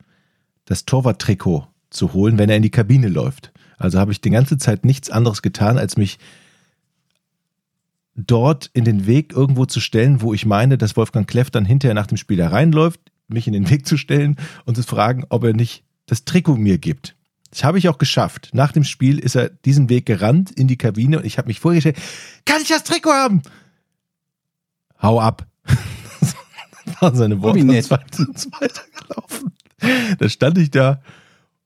das Torwarttrikot zu holen, wenn er in die Kabine läuft. Also habe ich die ganze Zeit nichts anderes getan, als mich dort in den Weg irgendwo zu stellen, wo ich meine, dass Wolfgang Kleff dann hinterher nach dem Spiel da reinläuft, mich in den Weg zu stellen und zu fragen, ob er nicht das Trikot mir gibt. Das habe ich auch geschafft. Nach dem Spiel ist er diesen Weg gerannt in die Kabine und ich habe mich vorgestellt, kann ich das Trikot haben? Hau ab. (laughs) das waren seine Worte Wie nett. weitergelaufen. Da stand ich da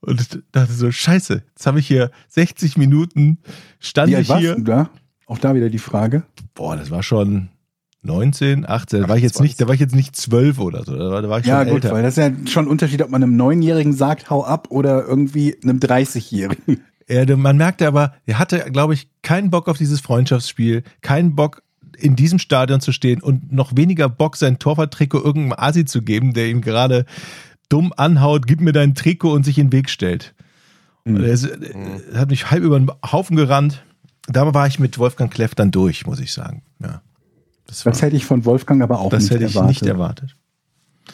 und dachte so, scheiße, jetzt habe ich hier 60 Minuten, stand Wie alt ich warst hier. du da? Auch da wieder die Frage. Boah, das war schon 19, 18, da war ich jetzt nicht, da war ich jetzt nicht 12 oder so, da war, da war ich Ja, schon gut, älter. weil das ist ja schon ein Unterschied, ob man einem Neunjährigen sagt, hau ab oder irgendwie einem 30-Jährigen. Er, der- man merkte aber, er hatte, glaube ich, keinen Bock auf dieses Freundschaftsspiel, keinen Bock in diesem Stadion zu stehen und noch weniger Bock, sein Torwarttrikot irgendeinem Asi zu geben, der ihn gerade dumm anhaut, gib mir dein Trikot und sich in den Weg stellt. Mhm. Er, ist, er hat mich halb über den Haufen gerannt. Da war ich mit Wolfgang Kleff dann durch, muss ich sagen. Ja. Das, war, Das hätte ich von Wolfgang aber auch das nicht hätte ich erwartet. nicht erwartet.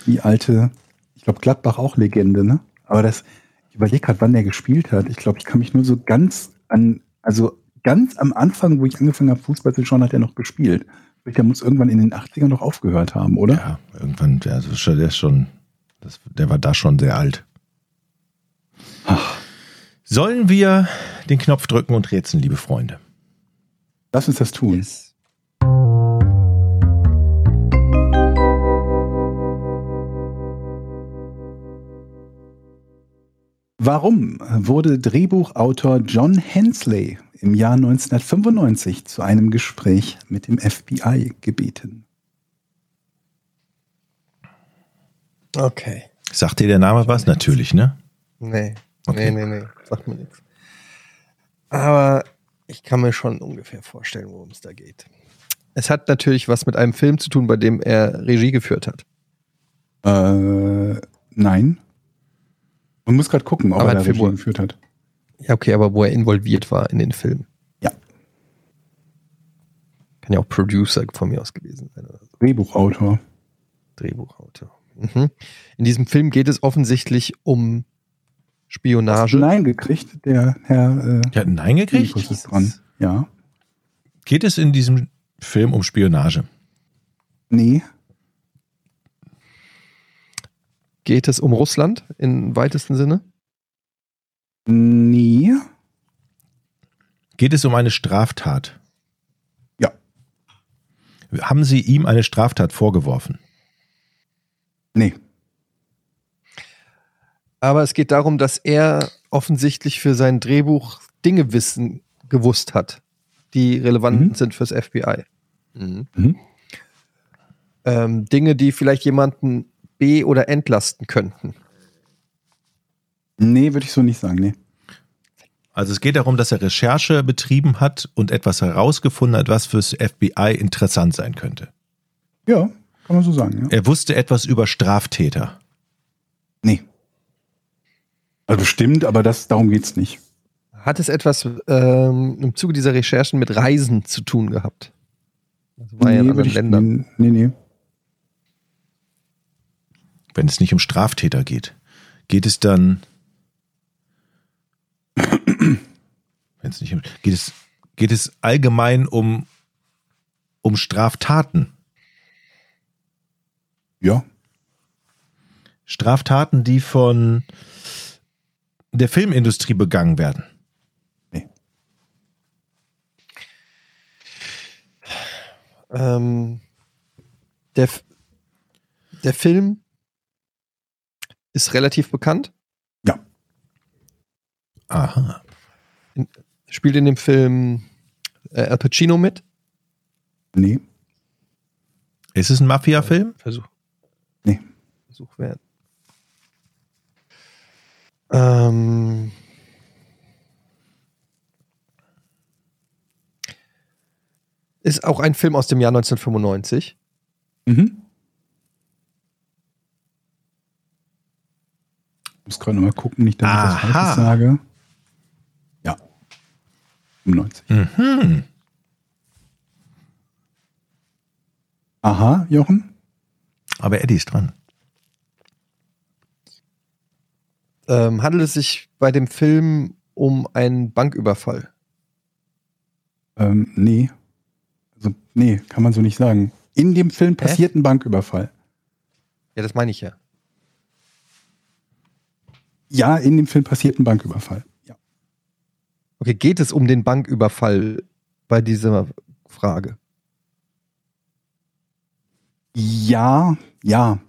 Die alte, ich glaube Gladbach auch Legende, ne? Aber das, ich überlege gerade, wann der gespielt hat. Ich glaube, ich kann mich nur so ganz an, also ganz am Anfang, wo ich angefangen habe, Fußball zu schauen, hat er noch gespielt. Der muss irgendwann in den 80ern noch aufgehört haben, oder? Ja, irgendwann, also der ist schon, das, der war da schon sehr alt. Sollen wir den Knopf drücken und rätseln, liebe Freunde? Lass uns das tun. Yes. Warum wurde Drehbuchautor John Hensley im Jahr 1995 zu einem Gespräch mit dem FBI gebeten? Okay. Sagt dir der Name was? Natürlich, ne? Nee. Okay. Nee, nee, nee. Sagt mir nichts. Aber ich kann mir schon ungefähr vorstellen, worum es da geht. Es hat natürlich was mit einem Film zu tun, bei dem er Regie geführt hat. Äh, nein. Man muss gerade gucken, ob Aber er da Regie geführt hat. Ja, okay, aber wo er involviert war in den Film. Ja. Kann ja auch Producer von mir aus gewesen sein. Oder so. Drehbuchautor. Drehbuchautor. Mhm. In diesem Film geht es offensichtlich um Hast Spionage. du Nein gekriegt, der Herr äh, Der hat ein Nein gekriegt? Ist dran. Ja. Geht es in diesem Film um Spionage? Nee. Geht es um Russland im weitesten Sinne? Nee. Geht es um eine Straftat? Ja. Haben Sie ihm eine Straftat vorgeworfen? Nee. Aber es geht darum, dass er offensichtlich für sein Drehbuch Dinge wissen, gewusst hat, die relevant Mhm. sind fürs FBI. Mhm. Mhm. Ähm, Dinge, die vielleicht jemanden be- oder entlasten könnten. Nee, würde ich so nicht sagen, nee. Also es geht darum, dass er Recherche betrieben hat und etwas herausgefunden hat, was fürs FBI interessant sein könnte. Ja, kann man so sagen, ja. Er wusste etwas über Straftäter. Nee. Also bestimmt, aber das, darum geht's nicht. Hat es etwas ähm, im Zuge dieser Recherchen mit Reisen zu tun gehabt? Also war er in nee, anderen würde ich, Ländern. nee, nee. Wenn es nicht um Straftäter geht, geht es dann. Wenn es nicht um, geht es geht es allgemein um um Straftaten, Ja. Straftaten, die von der Filmindustrie begangen werden. Ähm, der, der Film ist relativ bekannt. Aha. Spielt in dem Film äh, Al Pacino mit. Nee. Ist es ein Mafia-Film? Versuch. Versuch wert. Ähm ist auch ein Film aus dem Jahr 1995. Mhm. Ich muss gerade mal gucken, nicht, dass Aha. ich was Falsches sage. Ja. 95. Mhm. Aha, Jochen. Aber Eddie ist dran. Ähm, handelt es sich bei dem Film um einen Banküberfall? Ähm, nee. Also, nee, kann man so nicht sagen. In dem Film passiert ein Banküberfall. Ja, das meine ich ja. Ja, in dem Film passiert ein Banküberfall. Ja. Okay, geht es um den Banküberfall bei dieser Frage? Ja, ja.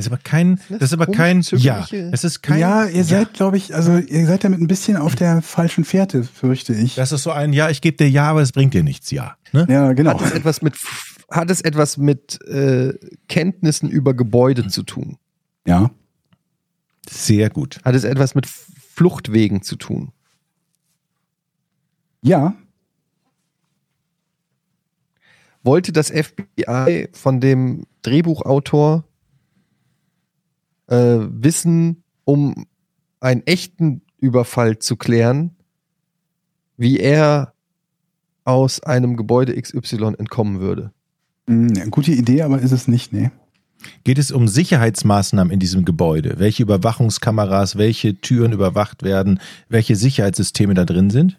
Das ist aber kein, Das das ist aber kein, ja, es ist kein, ja, ihr seid, glaube ich, also ihr seid damit ein bisschen auf der falschen Fährte, fürchte ich. das ist so ein, ja, ich gebe dir ja, aber es bringt dir nichts, ja. Ne? ja, genau. Hat es etwas mit, hat es etwas mit äh, Kenntnissen über Gebäude zu tun? Ja. Sehr gut. Hat es etwas mit Fluchtwegen zu tun? Ja. Wollte das FBI von dem Drehbuchautor äh, wissen, um einen echten Überfall zu klären, wie er aus einem Gebäude XY entkommen würde? Hm, ja, gute Idee, aber ist es nicht, nee. Geht es um Sicherheitsmaßnahmen in diesem Gebäude? Welche Überwachungskameras, welche Türen überwacht werden, welche Sicherheitssysteme da drin sind?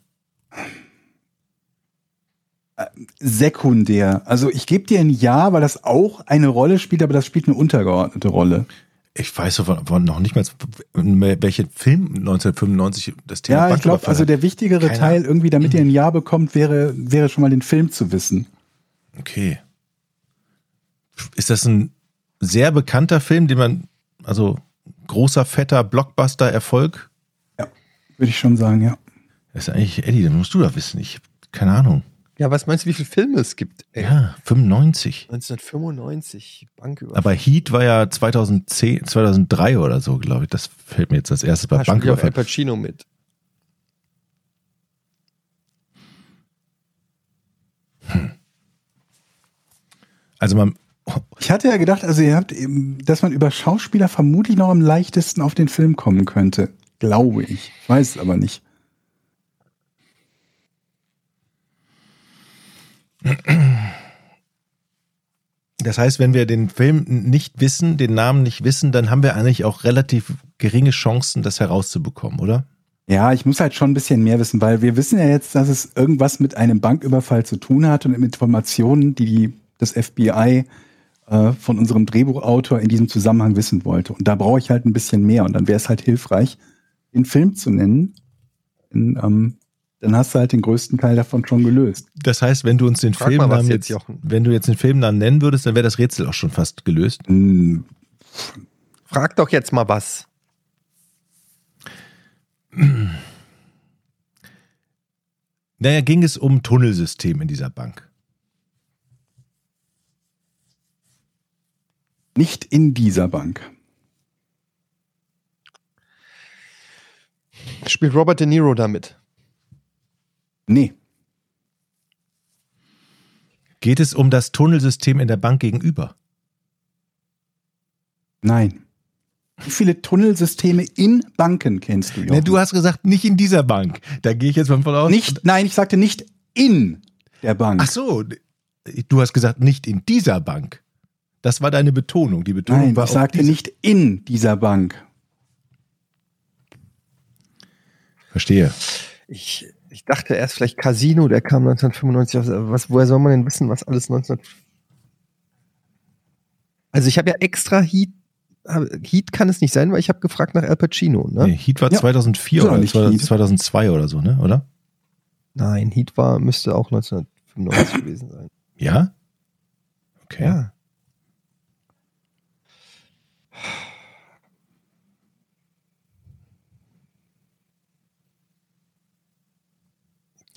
Sekundär. Also ich gebe dir ein Ja, weil das auch eine Rolle spielt, aber das spielt eine untergeordnete Rolle. Ich weiß so von, noch nicht mal, welchen Film 1995 das Thema Ja, ich glaube, also der wichtigere Keine Teil irgendwie, damit ihr ein Ja bekommt, wäre, wäre schon mal den Film zu wissen. Okay. Ist das ein sehr bekannter Film, den man, also großer, fetter Blockbuster-Erfolg? Würde ich schon sagen, ja. Das ist eigentlich, Eddie, das musst du da wissen. Ich, keine Ahnung. Ja, was meinst du, wie viele Filme es gibt? Ey? Ja, 95. 1995, Banküberfall. Aber Heat war ja 2010, 2003 oder so, glaube ich. Das fällt mir jetzt als erstes bei Ah, auch Al Banküberfall. Pacino mit. Also man, Ich hatte ja gedacht, also ihr habt eben, dass man über Schauspieler vermutlich noch am leichtesten auf den Film kommen könnte. Glaube ich. Ich weiß es aber nicht. Das heißt, wenn wir den Film nicht wissen, den Namen nicht wissen, dann haben wir eigentlich auch relativ geringe Chancen, das herauszubekommen, oder? Ja, ich muss halt schon ein bisschen mehr wissen, weil wir wissen ja jetzt, dass es irgendwas mit einem Banküberfall zu tun hat und Informationen, die das FBI äh, von unserem Drehbuchautor in diesem Zusammenhang wissen wollte. Und da brauche ich halt ein bisschen mehr. Und dann wäre es halt hilfreich, den Film zu nennen. In, ähm, dann hast du halt den größten Teil davon schon gelöst. Das heißt, wenn du uns den Frag Filmnamen jetzt, jetzt, wenn du jetzt den Filmnamen nennen würdest, dann wäre das Rätsel auch schon fast gelöst. Hm, Frag doch jetzt mal was. Naja, ging es um Tunnelsystem in dieser Bank. nicht in dieser Bank. Spielt Robert De Niro damit? Nee. Geht es um das Tunnelsystem in der Bank gegenüber? Nein. Wie viele Tunnelsysteme in Banken kennst du, Jochen? Ne, du hast gesagt, nicht in dieser Bank. Da gehe ich jetzt mal von aus. nicht, nein, ich sagte nicht in der Bank. Ach so, du hast gesagt, nicht in dieser Bank. Das war deine Betonung. Die Betonung nein, war ich sagte diese- nicht in dieser Bank. Verstehe. Ich, ich dachte erst vielleicht Casino, der kam 1995 aus. aber Was, woher soll man denn wissen, was alles 19... Also ich habe ja extra Heat... Heat kann es nicht sein, weil ich habe gefragt nach Al Pacino, ne? Nee, Heat war Ja. 2004 Ist auch oder nicht 2000 Heat. 2002 oder so, ne? Oder? Nein, Heat war, müsste auch 1995 gewesen sein. Ja? Okay. Ja.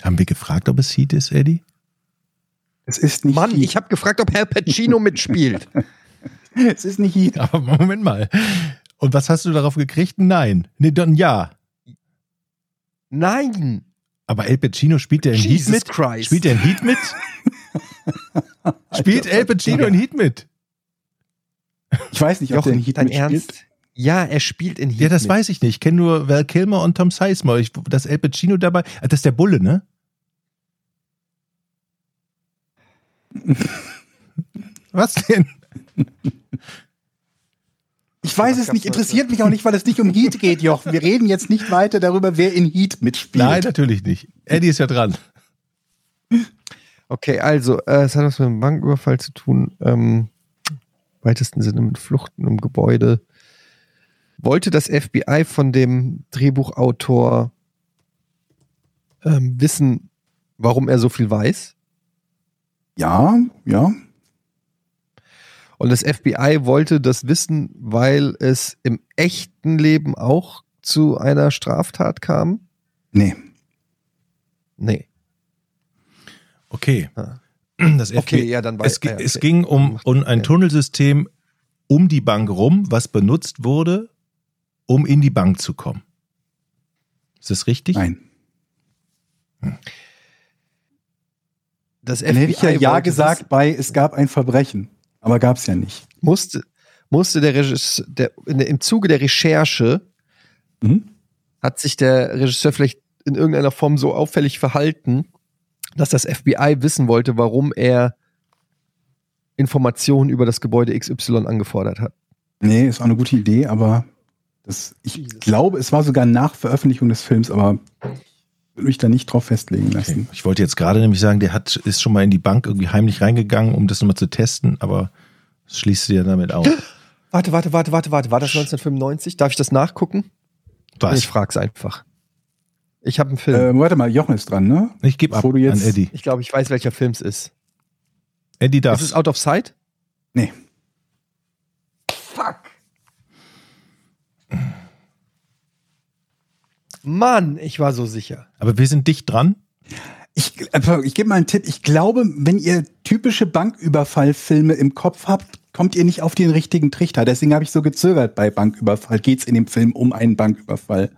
Haben wir gefragt, ob es Heat ist, Eddie? Es ist nicht Mann, Heat. ich habe gefragt, ob Al Pacino mitspielt. (laughs) es ist nicht Heat. Aber Moment mal. Und was hast du darauf gekriegt? Nein. Nee, dann ja. Nein. Aber El Pacino spielt der in Heat Jesus mit? Christ. Spielt der in Heat mit? (laughs) spielt El Pacino in Heat mit? Ich weiß nicht, ob der in Heat dein mitspielt. Ernst? Ja, er spielt in Heat Ja, das mit. weiß ich nicht. Ich kenne nur Val Kilmer und Tom Sizemore. Ich, dass El Pacino dabei, ah, das ist der Bulle, ne? Was denn? Ich weiß es nicht, interessiert mich auch nicht, weil es nicht um Heat geht, Jochen. Wir reden jetzt nicht weiter darüber, wer in Heat mitspielt. Nein, natürlich nicht. Eddie ist ja dran. Okay, also, äh, es hat was mit einem Banküberfall zu tun. Ähm, weitesten Sinne mit Fluchten im Gebäude. Wollte das FBI von dem Drehbuchautor ähm, wissen, warum er so viel weiß? Ja, ja. Und das FBI wollte das wissen, weil es im echten Leben auch zu einer Straftat kam? Nee. Nee. Okay. Ah. Das FBI, Okay, ja, dann es, weiß- gi- ja, es okay. ging um, um ein. Tunnelsystem um die Bank rum, was benutzt wurde, um in die Bank zu kommen. Ist das richtig? Nein. Das Dann hätte ich ja Ja gesagt bei, es gab ein Verbrechen. Aber gab es ja nicht. musste, musste der Regisseur, der, im Zuge der Recherche Mhm. hat sich der Regisseur vielleicht in irgendeiner Form so auffällig verhalten, dass das FBI wissen wollte, warum er Informationen über das Gebäude XY angefordert hat. Nee, ist auch eine gute Idee, aber das, ich Jesus. glaube, es war sogar nach Veröffentlichung des Films, aber mich da nicht drauf festlegen lassen. Okay. Ich wollte jetzt gerade nämlich sagen, der hat, ist schon mal in die Bank irgendwie heimlich reingegangen, um das nochmal zu testen, aber das schließt du ja damit (gasps) aus. Warte, warte, warte, warte, warte. War das 1995? Darf ich das nachgucken? Was? Ich frag's einfach. Ich habe einen Film. Äh, warte mal, Jochen ist dran, ne? Ich gebe ab du jetzt- an Eddie. ich glaube, ich weiß, welcher Film es ist. Eddie darf. Ist es Out of Sight? Nee. Fuck. Mann, ich war so sicher. Aber wir sind dicht dran. Ich, einfach, ich gebe mal einen Tipp. Ich glaube, wenn ihr typische Banküberfallfilme im Kopf habt, kommt ihr nicht auf den richtigen Trichter. Deswegen habe ich so gezögert bei Banküberfall. Geht es in dem Film um einen Banküberfall?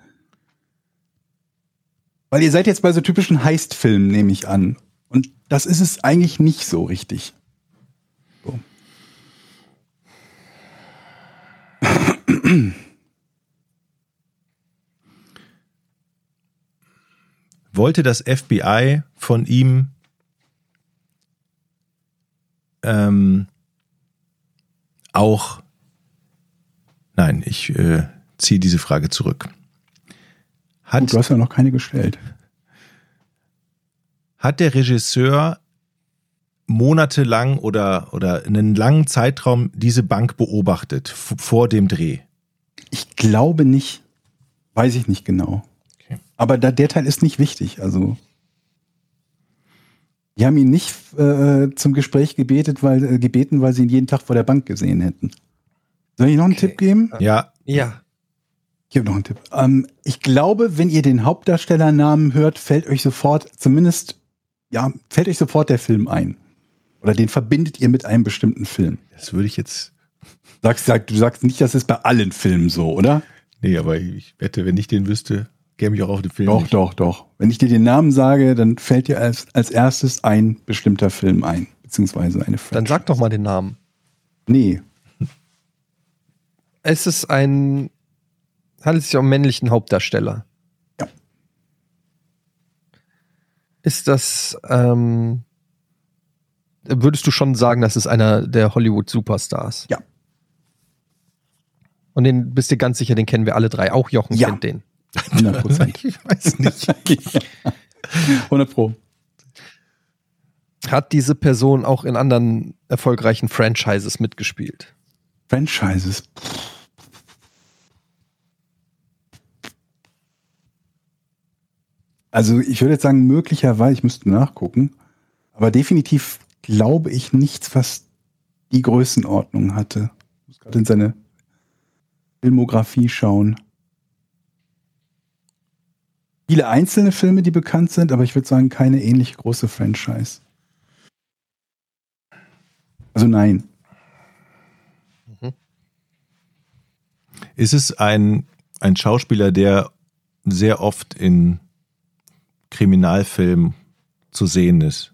Weil ihr seid jetzt bei so typischen Heist-Filmen, nehme ich an. Und das ist es eigentlich nicht so richtig. So. (clears throat) Wollte das FBI von ihm ähm, auch. Nein, ich äh, ziehe diese Frage zurück. Hat, Gut, du hast ja noch keine gestellt. hat der Regisseur monatelang oder, oder einen langen Zeitraum diese Bank beobachtet vor dem Dreh? Ich glaube nicht. Weiß ich nicht genau. Aber da, der Teil ist nicht wichtig. Also, die haben ihn nicht äh, zum Gespräch gebetet, weil, äh, gebeten, weil sie ihn jeden Tag vor der Bank gesehen hätten. Soll ich noch einen Okay. Tipp geben? Ja, Ja. Ich habe noch einen Tipp. Ähm, ich glaube, wenn ihr den Hauptdarstellernamen hört, fällt euch sofort, zumindest, ja, fällt euch sofort der Film ein. Oder den verbindet ihr mit einem bestimmten Film. das würde ich jetzt. Sagst, sag, du sagst nicht, das ist bei allen Filmen so, oder? Nee, aber ich wette, wenn ich den wüsste, käme ich auch auf den Film. Doch, nicht. doch, doch. Wenn ich dir den Namen sage, dann fällt dir als, als erstes ein bestimmter Film ein. Beziehungsweise eine Dann Franchise. sag doch mal den Namen. Nee. (laughs) Es ist ein. Handelt es sich um einen männlichen Hauptdarsteller? Ja. Ist das. Ähm, würdest du schon sagen, das ist einer der Hollywood-Superstars? Ja. Und den bist du ganz sicher, den kennen wir alle drei. Auch Jochen Ja. kennt den. 100 Prozent. (laughs) Ich weiß nicht. (laughs) 100 Pro. Hat diese Person auch in anderen erfolgreichen Franchises mitgespielt? Franchises. Also ich würde jetzt sagen, möglicherweise, ich müsste nachgucken, aber definitiv glaube ich nichts, was die Größenordnung hatte. Ich muss gerade in seine Filmografie schauen. Viele einzelne Filme, die bekannt sind, aber ich würde sagen, keine ähnlich große Franchise. Also nein. Ist es ein, ein Schauspieler, der sehr oft in Kriminalfilm zu sehen ist.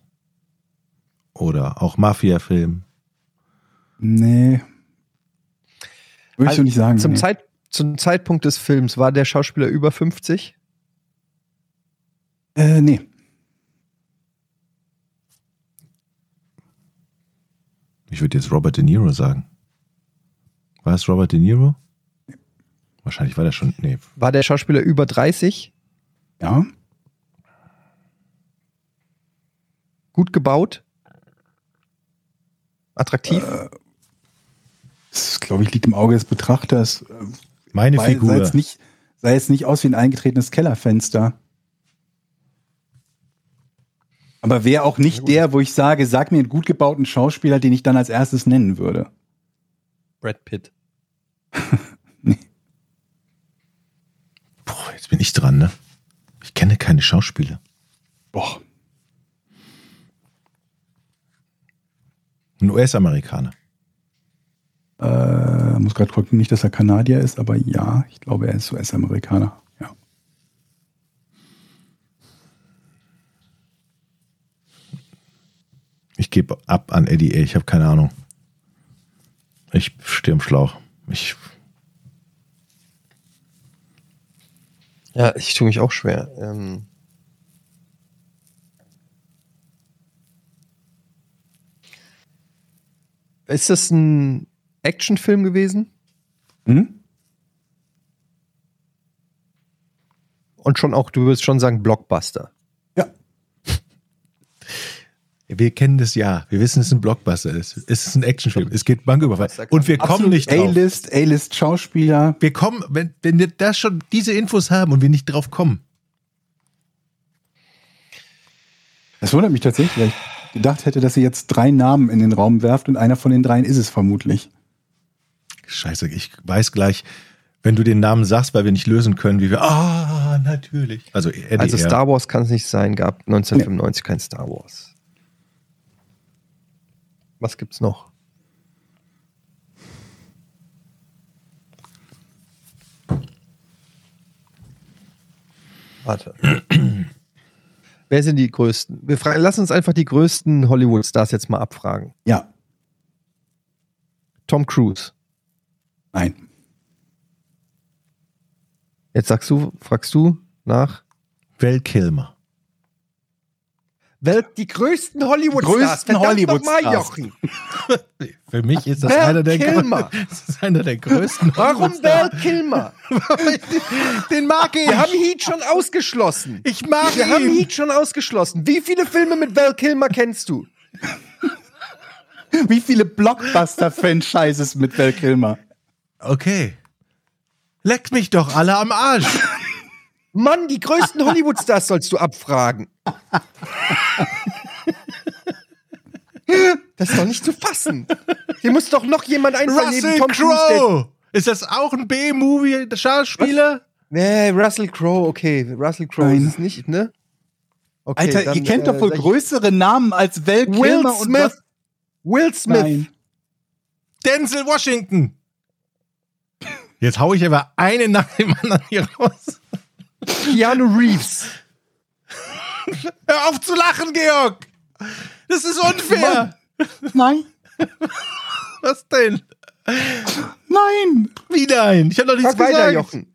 Oder auch Mafia-Film. Nee. Würde ich Also so nicht sagen. Zum, nee. Zeit, zum Zeitpunkt des Films war der Schauspieler über 50? Äh, nee. Ich würde jetzt Robert De Niro sagen. War es Robert De Niro? Wahrscheinlich war der schon. Nee. War der Schauspieler über 30? Ja. Gut gebaut? Attraktiv? Das, glaube ich, liegt im Auge des Betrachters. Äh, Meine Weil, sah, Figur. jetzt nicht, sah jetzt nicht aus wie ein eingetretenes Kellerfenster. Aber wäre auch nicht der, wo ich sage, sag mir einen gut gebauten Schauspieler, den ich dann als erstes nennen würde. Brad Pitt. (laughs) Boah, jetzt bin ich dran, ne? Ich kenne keine Schauspieler. Boah. Ein US-Amerikaner. Äh, muss gerade gucken, nicht, dass er Kanadier ist, aber ja, ich glaube, er ist US-Amerikaner. Ja. Ich gebe ab an Eddie A. Ich habe keine Ahnung. Ich stehe im Schlauch. Ich, Ja, ich tue mich auch schwer. Ähm ist das ein Actionfilm gewesen? Hm? Und schon auch, du würdest schon sagen, Blockbuster. Ja. Wir kennen das ja. Wir wissen, dass es ein Blockbuster ist. Es ist ein Actionfilm. Es geht Banküberfall. Und wir kommen nicht drauf. A-List, A-List-Schauspieler. Wir kommen, wenn, wenn wir das schon diese Infos haben und wir nicht drauf kommen. Das wundert mich tatsächlich, weil ich gedacht hätte, dass sie jetzt drei Namen in den Raum werft und einer von den dreien ist es vermutlich. Scheiße, ich weiß gleich, wenn du den Namen sagst, weil wir nicht lösen können, wie wir. Ah, natürlich. Also, Eddie Also. Star Wars kann es nicht sein, gab 1995 kein Star Wars. Was gibt's noch? Warte. (clears throat) Wer sind die größten? Wir fragen, lass uns einfach die größten Hollywood-Stars jetzt mal abfragen. Ja, Tom Cruise. nein. Jetzt sagst du, fragst du nach. Val Kilmer. Welt, die größten Hollywood-Stars. Größten Hollywood-Stars. (laughs) Für mich ist das, einer der, Kilmer. (laughs) das ist einer der größten. Warum. Val Kilmer? (laughs) Den mag ich. Wir haben Heat schon ausgeschlossen. ich mag Wir haben ihn. Heat schon ausgeschlossen. Wie viele Filme mit Val Kilmer kennst du? Wie viele Blockbuster-Franchises mit Val Kilmer? Okay. Leckt mich doch alle am Arsch. Mann, die größten (laughs) Hollywood-Stars sollst du abfragen. Das ist doch nicht zu fassen. Hier muss doch noch jemand einfallen neben Russell Tom Crowe. Ist das auch ein B-Movie-Schauspieler? Nee, Russell Crowe, okay. Russell Crowe Nein. ist es nicht, ne? Okay, Alter, dann, ihr kennt doch äh, wohl sag ich- größere Namen als Val Will und Smith. was? Will Smith. Nein. Denzel Washington. (laughs) Jetzt hau ich aber einen nach dem anderen hier raus. Keanu Reeves. (laughs) Hör auf zu lachen, Georg. Das ist unfair. Nein. Was denn? Nein. Wie nein? Ich habe noch nichts Frag weiter, gesagt. Jochen.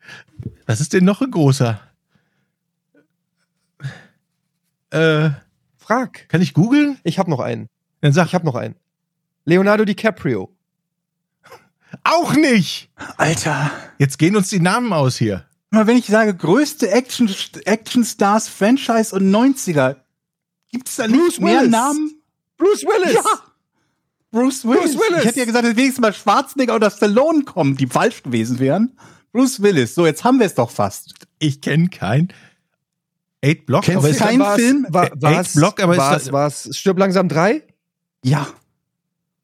Was ist denn noch ein großer? Äh, Frag. kann ich googeln? Ich habe noch einen. Dann sag Ich habe noch einen. Leonardo DiCaprio. auch nicht. Alter. Jetzt gehen uns die Namen aus hier. Mal, wenn ich sage, größte Action, Action Stars Franchise und 90er, gibt es da nicht Bruce mehr Willis. Namen? Bruce Willis. Ja. Bruce Willis. Bruce Willis. Ich hätte ja gesagt, dass wenigstens mal Schwarzenegger oder Stallone kommen, die falsch gewesen wären. Bruce Willis. So, jetzt haben wir es doch fast. Ich kenne kein Eight Block, Kennst aber du ist keinen War's- Film? War, Eight war's, Block, aber ist war's, das- war's Stirb langsam drei? Ja.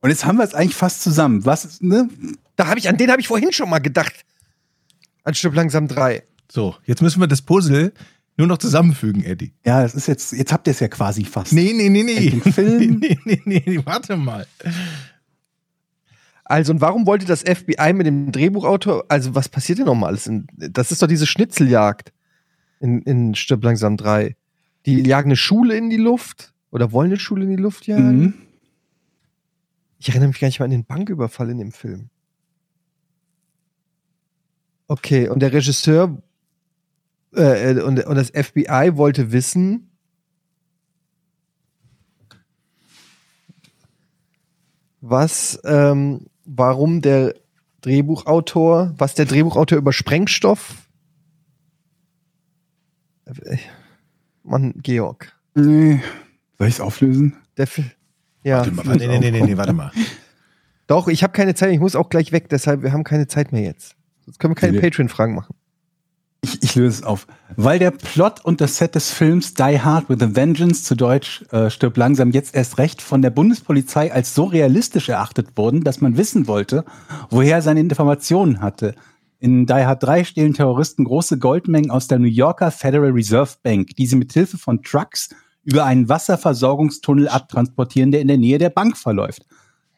Und jetzt haben wir es eigentlich fast zusammen. Was ist, ne? Da habe ich an den habe ich vorhin schon mal gedacht. An Stirb langsam drei. so. Jetzt müssen wir das Puzzle nur noch zusammenfügen, Eddie. Ja, das ist jetzt, jetzt habt ihr es ja quasi fast. Nee, nee, nee, nee. Den Film. (laughs) nee, nee, nee, nee, warte mal. Also und warum wollte das FBI mit dem Drehbuchautor? Also was passiert denn nochmal alles? In, das ist doch diese Schnitzeljagd in, in Stirb langsam drei. Die jagen eine Schule in die Luft oder wollen eine Schule in die Luft jagen. Mhm. Ich erinnere mich gar nicht mal an den Banküberfall in dem Film. Okay, und der Regisseur äh, äh, und, und das FBI wollte wissen, was, ähm, warum der Drehbuchautor, was der Drehbuchautor über Sprengstoff. Äh, Mann, Georg. Nee. Soll ich es auflösen? Der Fi- ja. Warte mal, nee, nee, nee, nee, nee, warte mal. Doch, ich habe keine Zeit, ich muss auch gleich weg, deshalb wir haben keine Zeit mehr jetzt. Sonst können wir keine. Patreon-Fragen machen. Ich, ich löse es auf. Weil der Plot und das Set des Films Die Hard with a Vengeance, zu Deutsch äh, stirbt langsam jetzt erst recht, von der Bundespolizei als so realistisch erachtet wurden, dass man wissen wollte, woher er seine Informationen hatte. In Die Hard 3 stehlen Terroristen große Goldmengen aus der New Yorker Federal Reserve Bank, die sie mit Hilfe von Trucks über einen Wasserversorgungstunnel abtransportieren, der in der Nähe der Bank verläuft.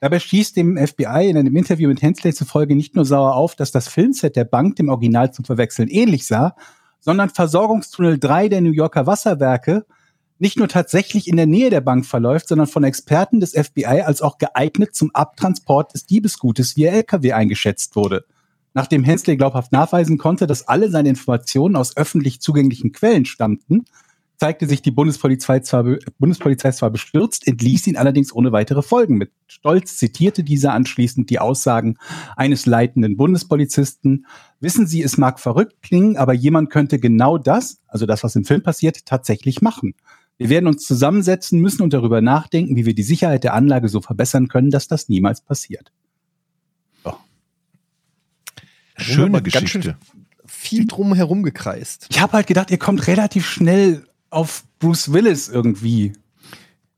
Dabei schießt dem FBI in einem Interview mit Hensley zufolge nicht nur sauer auf, dass das Filmset der Bank dem Original zum Verwechseln ähnlich sah, sondern Versorgungstunnel 3 der New Yorker Wasserwerke nicht nur tatsächlich in der Nähe der Bank verläuft, sondern von Experten des FBI als auch geeignet zum Abtransport des Diebesgutes via LKW eingeschätzt wurde. Nachdem Hensley glaubhaft nachweisen konnte, dass alle seine Informationen aus öffentlich zugänglichen Quellen stammten, zeigte sich die Bundespolizei zwar, Bundespolizei zwar bestürzt, entließ ihn allerdings ohne weitere Folgen. Mit Stolz zitierte dieser anschließend die Aussagen eines leitenden Bundespolizisten. Wissen Sie, es mag verrückt klingen, aber jemand könnte genau das, also das, was im Film passiert, tatsächlich machen. Wir werden uns zusammensetzen müssen und darüber nachdenken, wie wir die Sicherheit der Anlage so verbessern können, dass das niemals passiert. Schöne aber ganz schön- Geschichte. Viel drum herum gekreist. Ich habe halt gedacht, ihr kommt relativ schnell auf Bruce Willis irgendwie.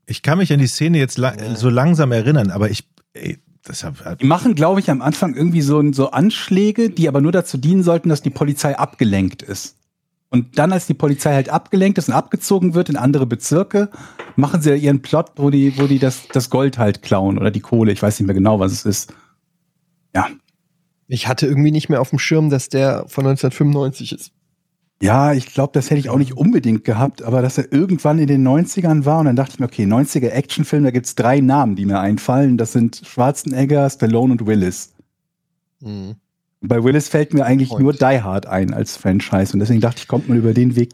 Ich kann mich an die Szene jetzt la so langsam erinnern, aber ich, ey, das hab, Die machen, glaube ich, am Anfang irgendwie so, so Anschläge, die aber nur dazu dienen sollten, dass die Polizei abgelenkt ist. Und dann, als die Polizei halt abgelenkt ist und abgezogen wird in andere Bezirke, machen sie ihren Plot, wo die, wo die das, das Gold halt klauen oder die Kohle. Ich weiß nicht mehr genau, was es ist. Ja. Ich hatte irgendwie nicht mehr auf dem Schirm, dass der von 1995 ist. Ja, ich glaube, das hätte ich auch nicht unbedingt gehabt, aber dass er irgendwann in den 90ern war und dann dachte ich mir, okay, 90er Actionfilm, da gibt's drei Namen, die mir einfallen. Das sind Schwarzenegger, Stallone und Willis. Mhm. Bei Willis fällt mir eigentlich Point. nur Die Hard ein als Franchise und deswegen dachte ich, kommt man über den Weg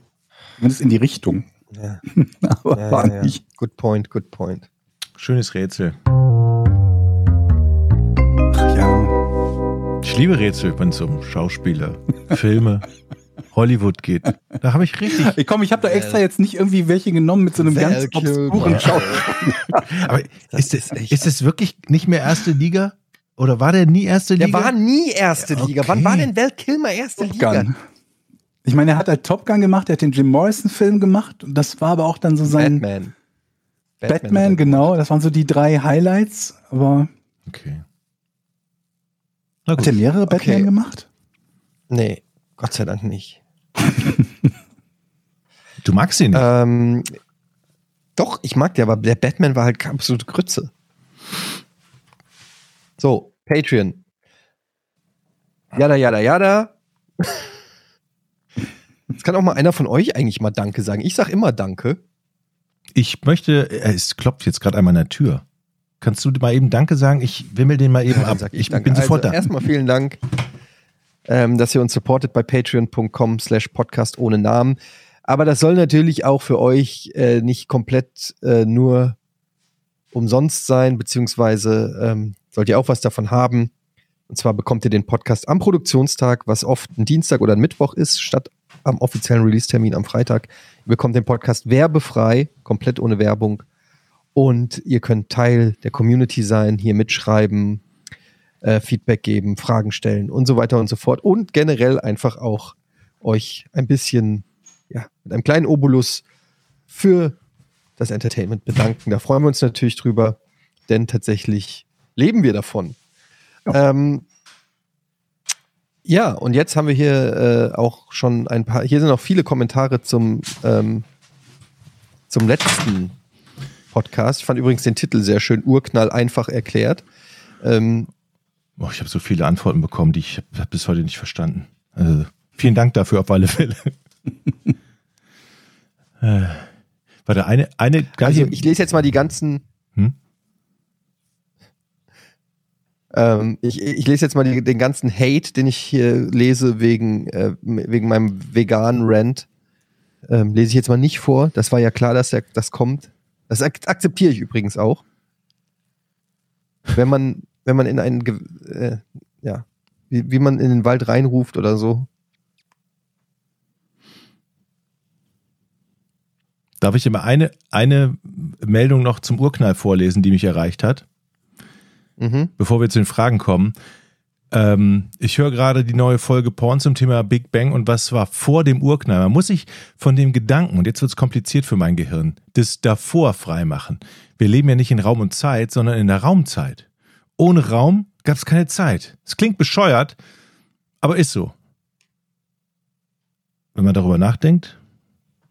zumindest in die Richtung. Ja, (laughs) Aber ja, war ja, ja. nicht. Good point, good point. schönes Rätsel. Ach ja. Ich liebe Rätsel, wenn es um Schauspieler, Filme, (laughs) Hollywood geht. Da habe ich richtig. Ich komm, ich habe da extra jetzt nicht irgendwie welche genommen mit so einem ganz Val obskuren Schau. Aber Das ist, echt- ist es wirklich nicht mehr erste Liga? Oder war der nie erste Der Liga? war nie erste Liga. Wann Okay. war denn Val Kilmer erste Liga? Gun. Ich meine, er hat halt Top Gun gemacht, er hat den Jim Morrison-Film gemacht und das war aber auch dann so sein Batman. Batman, er genau. Das waren so die drei Highlights. Aber Okay. Na hat er mehrere Batman Okay. gemacht? Nee, Gott sei Dank nicht. Du magst ihn nicht. Ähm, doch, ich mag den, aber der Batman war halt absolute Grütze. So, Patreon. Jada, jada, jada. Jetzt kann auch mal einer von euch eigentlich mal Danke sagen. Ich sag immer Danke. Ich möchte, äh, es klopft jetzt gerade einmal an der Tür. Kannst du mal eben Danke sagen? Ich wimmel den mal eben Dann ab. Ich, danke. bin sofort also, da. Erstmal vielen Dank, ähm, dass ihr uns supportet bei patreon.com slash podcast ohne Namen. Aber das soll natürlich auch für euch äh, nicht komplett äh, nur umsonst sein, beziehungsweise ähm, sollt ihr auch was davon haben. Und zwar bekommt ihr den Podcast am Produktionstag, was oft ein Dienstag oder ein Mittwoch ist, statt am offiziellen Release-Termin am Freitag. Ihr bekommt den Podcast werbefrei, komplett ohne Werbung. Und ihr könnt Teil der Community sein, hier mitschreiben, äh, Feedback geben, Fragen stellen und so weiter und so fort. Und generell einfach auch euch ein bisschen, ja, mit einem kleinen Obolus für das Entertainment bedanken. Da freuen wir uns natürlich drüber, denn tatsächlich leben wir davon. Ja, ähm, ja und jetzt haben wir hier äh, auch schon ein paar, hier sind noch viele Kommentare zum, ähm, zum letzten Podcast. Ich fand übrigens den Titel sehr schön, Urknall einfach erklärt. Ähm, Oh, ich habe so viele Antworten bekommen, die ich hab bis heute nicht verstanden. Also, vielen Dank dafür auf alle Fälle. (laughs) äh, Warte, eine, eine Also gleiche. ich lese jetzt mal die ganzen. Hm? Ähm, ich, ich lese jetzt mal die, den ganzen Hate, den ich hier lese wegen, äh, wegen meinem veganen Rant. Ähm, lese ich jetzt mal nicht vor. Das war ja klar, dass der, das kommt. Das ak akzeptiere ich übrigens auch. Wenn man, wenn man in einen, äh, ja, wie, wie man in den Wald reinruft oder so. Darf ich immer eine, eine Meldung noch zum Urknall vorlesen, die mich erreicht hat, Mhm. bevor wir zu den Fragen kommen? Ähm, ich höre gerade die neue Folge Porn zum Thema Big Bang und was war vor dem Urknall. Man muss sich von dem Gedanken, und jetzt wird es kompliziert für mein Gehirn, das davor freimachen. Wir leben ja nicht in Raum und Zeit, sondern in der Raumzeit. Ohne Raum gab es keine Zeit. Es klingt bescheuert, aber ist so. Wenn man darüber nachdenkt,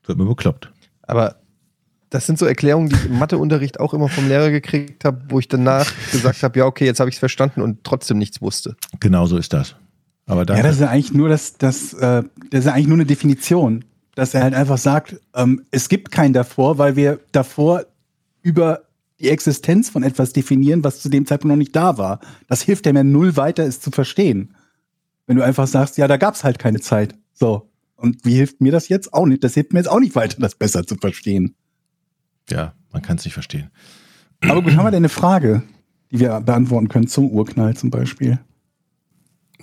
wird man bekloppt. Aber das sind so Erklärungen, die ich im Matheunterricht auch immer vom Lehrer gekriegt habe, wo ich danach gesagt habe, ja, okay, jetzt habe ich es verstanden und trotzdem nichts wusste. Genau so ist das. Aber Ja, das ist ja eigentlich nur das, das, äh, das ist ja eigentlich nur eine Definition, dass er halt einfach sagt, ähm, es gibt kein davor, weil wir davor über die Existenz von etwas definieren, was zu dem Zeitpunkt noch nicht da war. Das hilft dem ja null weiter, es zu verstehen. Wenn du einfach sagst, ja, da gab's halt keine Zeit. So. Und wie hilft mir das jetzt? Auch nicht. Das hilft mir jetzt auch nicht weiter, das besser zu verstehen. ja, man kann es nicht verstehen. Aber gut, haben wir denn eine Frage, die wir beantworten können zum Urknall zum Beispiel?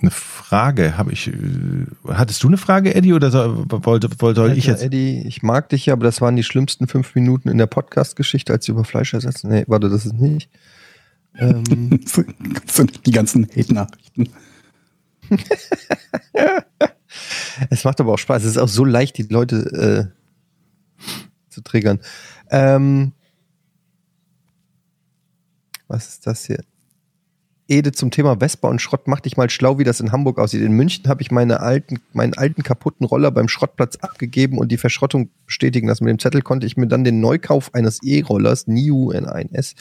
Eine Frage habe ich. Äh, hattest du eine Frage, Eddie, oder soll, wollte, wollte soll ich Alter, jetzt? Eddie, ich mag dich ja, aber das waren die schlimmsten fünf Minuten in der Podcast-Geschichte, als sie über Fleisch ersetzen. Nee, warte, das ist nicht. Ähm, (laughs) die ganzen Hate-Nachrichten. (laughs) es macht aber auch Spaß. Es ist auch so leicht, die Leute äh, zu triggern. Ähm, was ist das hier? Ede zum Thema Vespa und Schrott, mach dich mal schlau, wie das in Hamburg aussieht. In München habe ich meine alten, meinen alten kaputten Roller beim Schrottplatz abgegeben und die Verschrottung bestätigen lassen. Mit dem Zettel konnte ich mir dann den Neukauf eines E-Rollers, NIU N1S,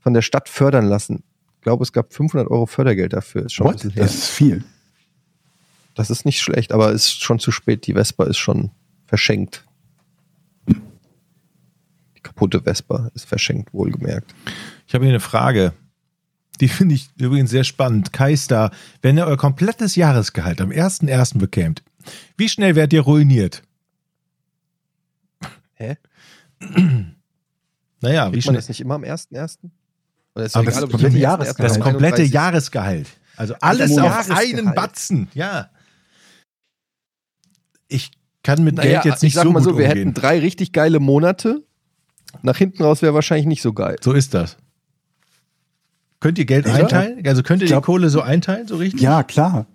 von der Stadt fördern lassen. Ich glaube, es gab 500 Euro Fördergeld dafür. Ist schon. Das ist viel. Das ist nicht schlecht, aber ist schon zu spät. Die Vespa ist schon verschenkt. Die kaputte Vespa ist verschenkt, wohlgemerkt. Ich habe hier eine Frage. Die finde ich übrigens sehr spannend. Kaista, wenn ihr euer komplettes Jahresgehalt am 1.1. bekämt, wie schnell werdet ihr ruiniert? Hä? (clears throat) Naja, wie Kriegt man schnell? das nicht immer am 1.1.? Oder ist Aber doch das komplette Jahresgehalt. Das 1.1. komplette 31. Jahresgehalt. Also alles Alter, auf einen Batzen. Ja. Ich kann mit Naja, Geld jetzt nicht ich sag so mal so, wir umgehen. hätten drei richtig geile Monate. Nach hinten raus wäre wahrscheinlich nicht so geil. So ist das. Könnt ihr Geld Ja. einteilen? Also könnt ihr glaub- die Kohle so einteilen, so richtig? Ja, klar.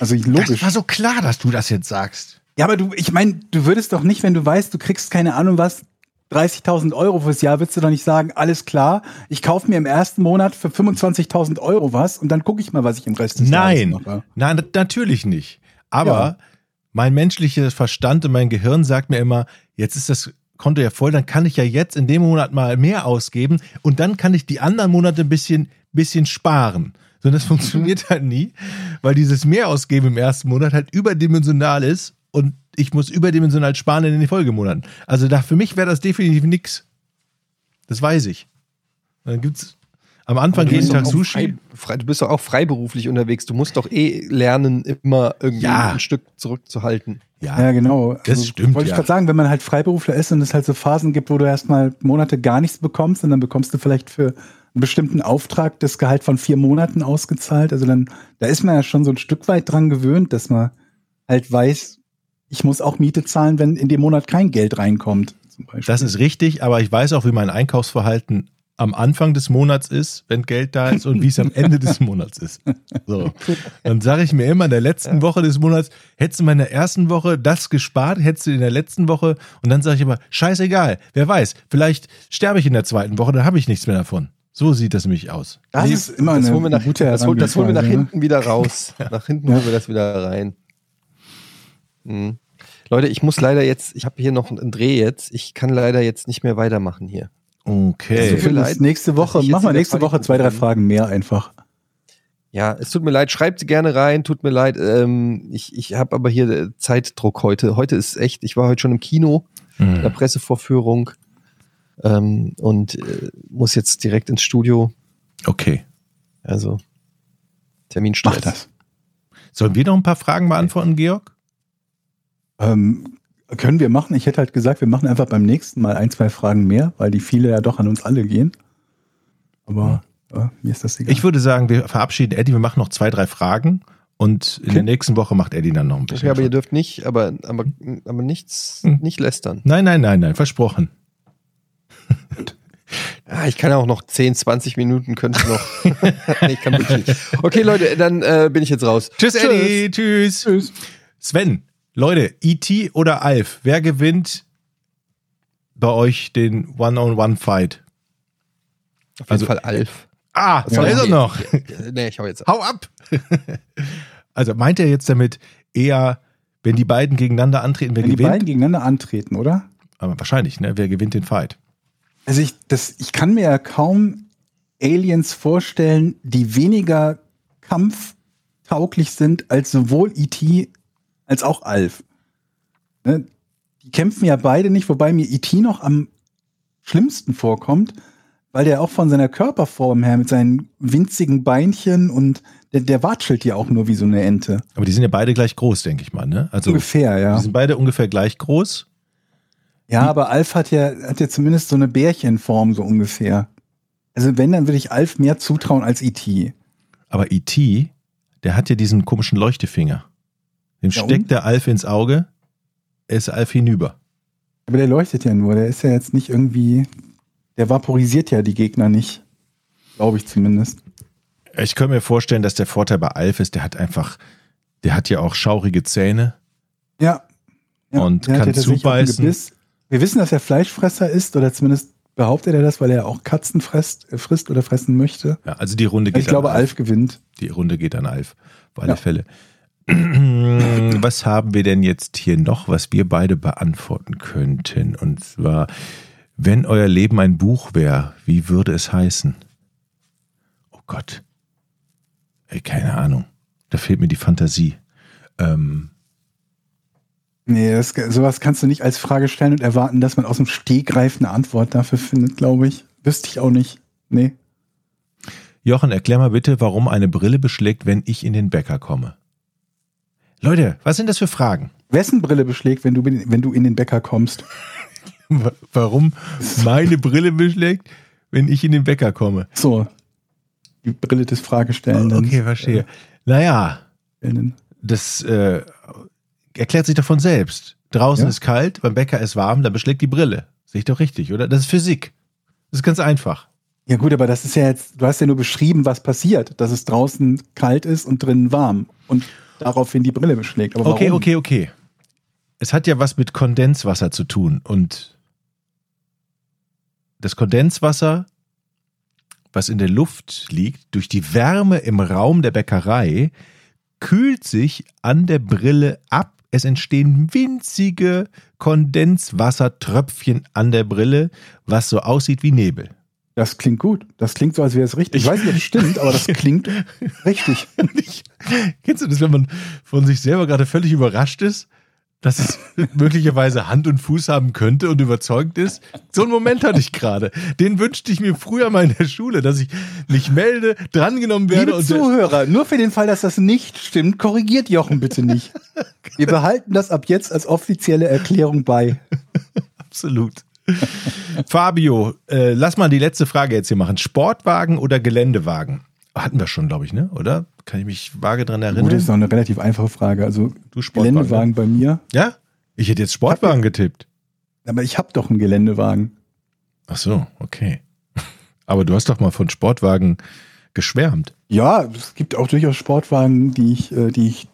Also Das logisch. war so klar, dass du das jetzt sagst. Ja, aber du, ich meine, du würdest doch nicht, wenn du weißt, du kriegst keine Ahnung was, 30.000 Euro fürs Jahr, würdest du doch nicht sagen, alles klar, ich kaufe mir im ersten Monat für 25.000 Euro was und dann gucke ich mal, was ich im Rest des Nein, Jahres mache. nein, nat- natürlich nicht. Aber Ja. mein menschlicher Verstand und mein Gehirn sagt mir immer, jetzt ist das Konto ja voll, dann kann ich ja jetzt in dem Monat mal mehr ausgeben und dann kann ich die anderen Monate ein bisschen, bisschen sparen. So, das (laughs) funktioniert halt nie, weil dieses Mehrausgeben im ersten Monat halt überdimensional ist und ich muss überdimensional sparen in den Folgemonaten. Also da für mich wäre das definitiv nix. Das weiß ich. Dann gibt's am Anfang jeden Tag auch Sushi. Frei, du bist doch auch freiberuflich unterwegs. Du musst doch eh lernen, immer irgendwie Ja. ein Stück zurückzuhalten. Ja, Ja, genau. Das stimmt, Wollte ich ja. gerade sagen, wenn man halt Freiberufler ist und es halt so Phasen gibt, wo du erstmal Monate gar nichts bekommst und dann bekommst du vielleicht für einen bestimmten Auftrag das Gehalt von vier Monaten ausgezahlt. Also dann, da ist man ja schon so ein Stück weit dran gewöhnt, dass man halt weiß, ich muss auch Miete zahlen, wenn in dem Monat kein Geld reinkommt. Das ist richtig, aber ich weiß auch, wie mein Einkaufsverhalten am Anfang des Monats ist, wenn Geld da ist und wie es am Ende des Monats ist. So. Dann sage ich mir immer in der letzten Woche des Monats, hättest du mal in der ersten Woche das gespart, hättest du in der letzten Woche und dann sage ich aber, scheißegal, wer weiß, vielleicht sterbe ich in der zweiten Woche, dann habe ich nichts mehr davon. So sieht das nämlich aus. das Nee, ist immer das eine holen wir nach, gute das, holen, das holen wir nach ne? hinten wieder raus. (laughs) Nach hinten holen wir das wieder rein. Mhm. Leute, ich muss leider jetzt, ich habe hier noch einen Dreh jetzt. Ich kann leider jetzt nicht mehr weitermachen hier. Okay. Also leid, das nächste Woche, wir wieder nächste Woche zwei, drei. Fragen mehr einfach. Ja, es tut mir leid, schreibt sie gerne rein, tut mir leid. Ähm, ich ich habe aber hier äh, Zeitdruck heute. Heute ist echt, ich war heute schon im Kino. Mhm. der Pressevorführung ähm, und äh, muss jetzt direkt ins Studio. Okay. Also Terminstress. Mach das. Sollen wir noch ein paar Fragen beantworten, Georg? Ähm, können wir machen. Ich hätte halt gesagt, wir machen einfach beim nächsten Mal ein, zwei Fragen mehr, weil die viele ja doch an uns alle gehen. Aber ja, mir ist das egal. Ich würde sagen, wir verabschieden Eddie, wir machen noch zwei, drei Fragen und in Okay. der nächsten Woche macht Eddie dann noch ein bisschen. Okay, aber ihr dürft nicht, aber, aber, aber nichts, Hm. nicht lästern. nein, nein, nein, nein, versprochen. (laughs) Ah, ich kann ja auch noch 10, 20 Minuten, könnte ich noch. (laughs) nee, ich kann wirklich nicht. Okay, Leute, dann äh, bin ich jetzt raus. Tschüss, Eddie, tschüss. Tschüss. Sven, Leute, E.T. oder Alf, wer gewinnt bei euch den One-on-One-Fight? Auf jeden Also- Fall Alf. Ah, Was da soll ist er noch. (laughs) Nee, ich hau jetzt ab. Hau ab! (laughs) also meint er jetzt damit eher, wenn die beiden gegeneinander antreten, wer Wenn die gewinnt? beiden gegeneinander antreten, oder? Aber wahrscheinlich, ne? Wer gewinnt den Fight? Also ich, das, ich kann mir ja kaum Aliens vorstellen, die weniger kampftauglich sind als sowohl E.T. als auch Alf. Ne? Die kämpfen ja beide nicht, wobei mir E.T. noch am schlimmsten vorkommt, weil der auch von seiner Körperform her mit seinen winzigen Beinchen und der, der watschelt ja auch nur wie so eine Ente. Aber die sind ja beide gleich groß, denke ich mal, ne? Also Ungefähr, ja. die sind beide ungefähr gleich groß. Ja, aber Alf hat ja, hat ja zumindest so eine Bärchenform, so ungefähr. Also wenn, dann würde ich Alf mehr zutrauen als E.T. Aber E.T., der hat ja diesen komischen Leuchtefinger. Dem Ja, steckt der Alf ins Auge, er ist Alf hinüber. Aber der leuchtet ja nur, der ist ja jetzt nicht irgendwie, der vaporisiert ja die Gegner nicht. Glaube ich zumindest. Ich könnte mir vorstellen, dass der Vorteil bei Alf ist, der hat einfach, der hat ja auch schaurige Zähne. Ja. ja Und der hat kann ja zubeißen. Wir wissen, dass er Fleischfresser ist, oder zumindest behauptet er das, weil er auch Katzen frisst, äh, frisst oder fressen möchte. Ja, also die Runde geht Ich glaube, an Alf gewinnt. Die Runde geht an Alf, auf alle Ja. Fälle. (clears throat) Was haben wir denn jetzt hier noch, was wir beide beantworten könnten? Und zwar, wenn euer Leben ein Buch wäre, wie würde es heißen? Oh Gott. Ey, keine Ahnung. Da fehlt mir die Fantasie. Ähm, Nee, das, sowas kannst du nicht als Frage stellen und erwarten, dass man aus dem Stegreif eine Antwort dafür findet, glaube ich. Wüsste ich auch nicht. Nee. Jochen, erklär mal bitte, warum eine Brille beschlägt, wenn ich in den Bäcker komme. Leute, was sind das für Fragen? Wessen Brille beschlägt, wenn du, wenn du in den Bäcker kommst? Wa- Warum meine Brille beschlägt, wenn ich in den Bäcker komme? So. Die Brille des Fragestellenden. Okay, verstehe. Naja, Stellenden. das äh, erklärt sich doch von selbst. Draußen Ja. ist kalt, beim Bäcker ist warm, da beschlägt die Brille. Sehe ich doch richtig, oder? Das ist Physik. Das ist ganz einfach. Ja gut, aber das ist ja jetzt, du hast ja nur beschrieben, was passiert, dass es draußen kalt ist und drinnen warm und daraufhin die Brille beschlägt. Aber Okay, warum? okay, okay. Es hat ja was mit Kondenswasser zu tun und das Kondenswasser, was in der Luft liegt, durch die Wärme im Raum der Bäckerei, kühlt sich an der Brille ab. Es entstehen winzige Kondenswassertröpfchen an der Brille, was so aussieht wie Nebel. Das klingt gut. Das klingt so, als wäre es richtig. Ich weiß nicht, ob es stimmt, aber das (laughs) klingt richtig. Ich, kennst du das, wenn man von sich selber gerade völlig überrascht ist, dass es (laughs) möglicherweise Hand und Fuß haben könnte und überzeugt ist? So einen Moment hatte ich gerade. Den wünschte ich mir früher mal in der Schule, dass ich mich melde, drangenommen werde Liebe Zuhörer, nur für den Fall, dass das nicht stimmt, korrigiert Jochen bitte nicht. (laughs) Wir behalten das ab jetzt als offizielle Erklärung bei. absolut. (laughs) Fabio, äh, lass mal die letzte Frage jetzt hier machen. Sportwagen oder Geländewagen? Hatten wir schon, glaube ich, ne? Oder? Kann ich mich vage dran Gut, erinnern? das ist noch eine relativ einfache Frage. Also Du Sportwagen, Geländewagen bei mir. Ja? Ich hätte jetzt Sportwagen getippt. Aber ich habe doch einen Geländewagen. Ach so, okay. (laughs) Aber du hast doch mal von Sportwagen geschwärmt. Ja, es gibt auch durchaus Sportwagen, die ich, äh, die ich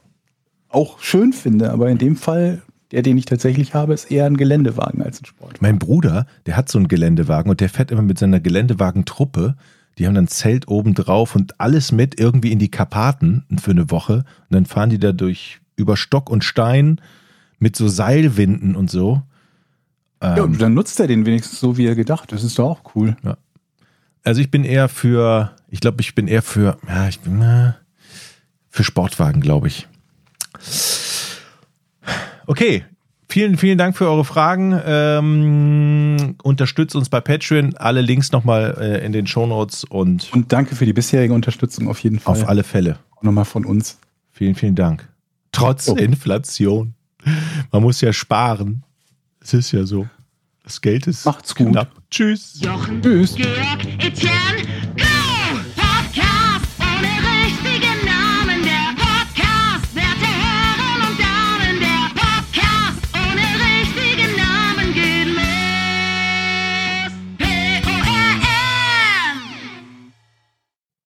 auch schön finde. Aber in dem Fall, der, den ich tatsächlich habe, ist eher ein Geländewagen als ein Sportwagen. Mein Bruder, der hat so einen Geländewagen und der fährt immer mit seiner Geländewagen-Truppe. Die haben dann ein Zelt oben drauf und alles mit irgendwie in die Karpaten für eine Woche. Und dann fahren die da durch über Stock und Stein mit so Seilwinden und so. Ja, Ähm, und dann nutzt er den wenigstens so, wie er gedacht. Das ist doch auch cool. also ich bin eher für, ich glaube, ich bin eher für, ja, ich bin äh, für Sportwagen, glaube ich. Okay, Vielen, vielen Dank für eure Fragen. Ähm, unterstützt uns bei Patreon. Alle Links nochmal äh, in den Shownotes und Und danke für die bisherige Unterstützung auf jeden Fall. auf alle Fälle. Nochmal von uns. Vielen, vielen Dank. Trotz Oh. Inflation. Man muss ja sparen. Es ist ja so. Das Geld ist Macht's gut. knapp. Tschüss. Jochen, Tschüss. Georg, Etienne,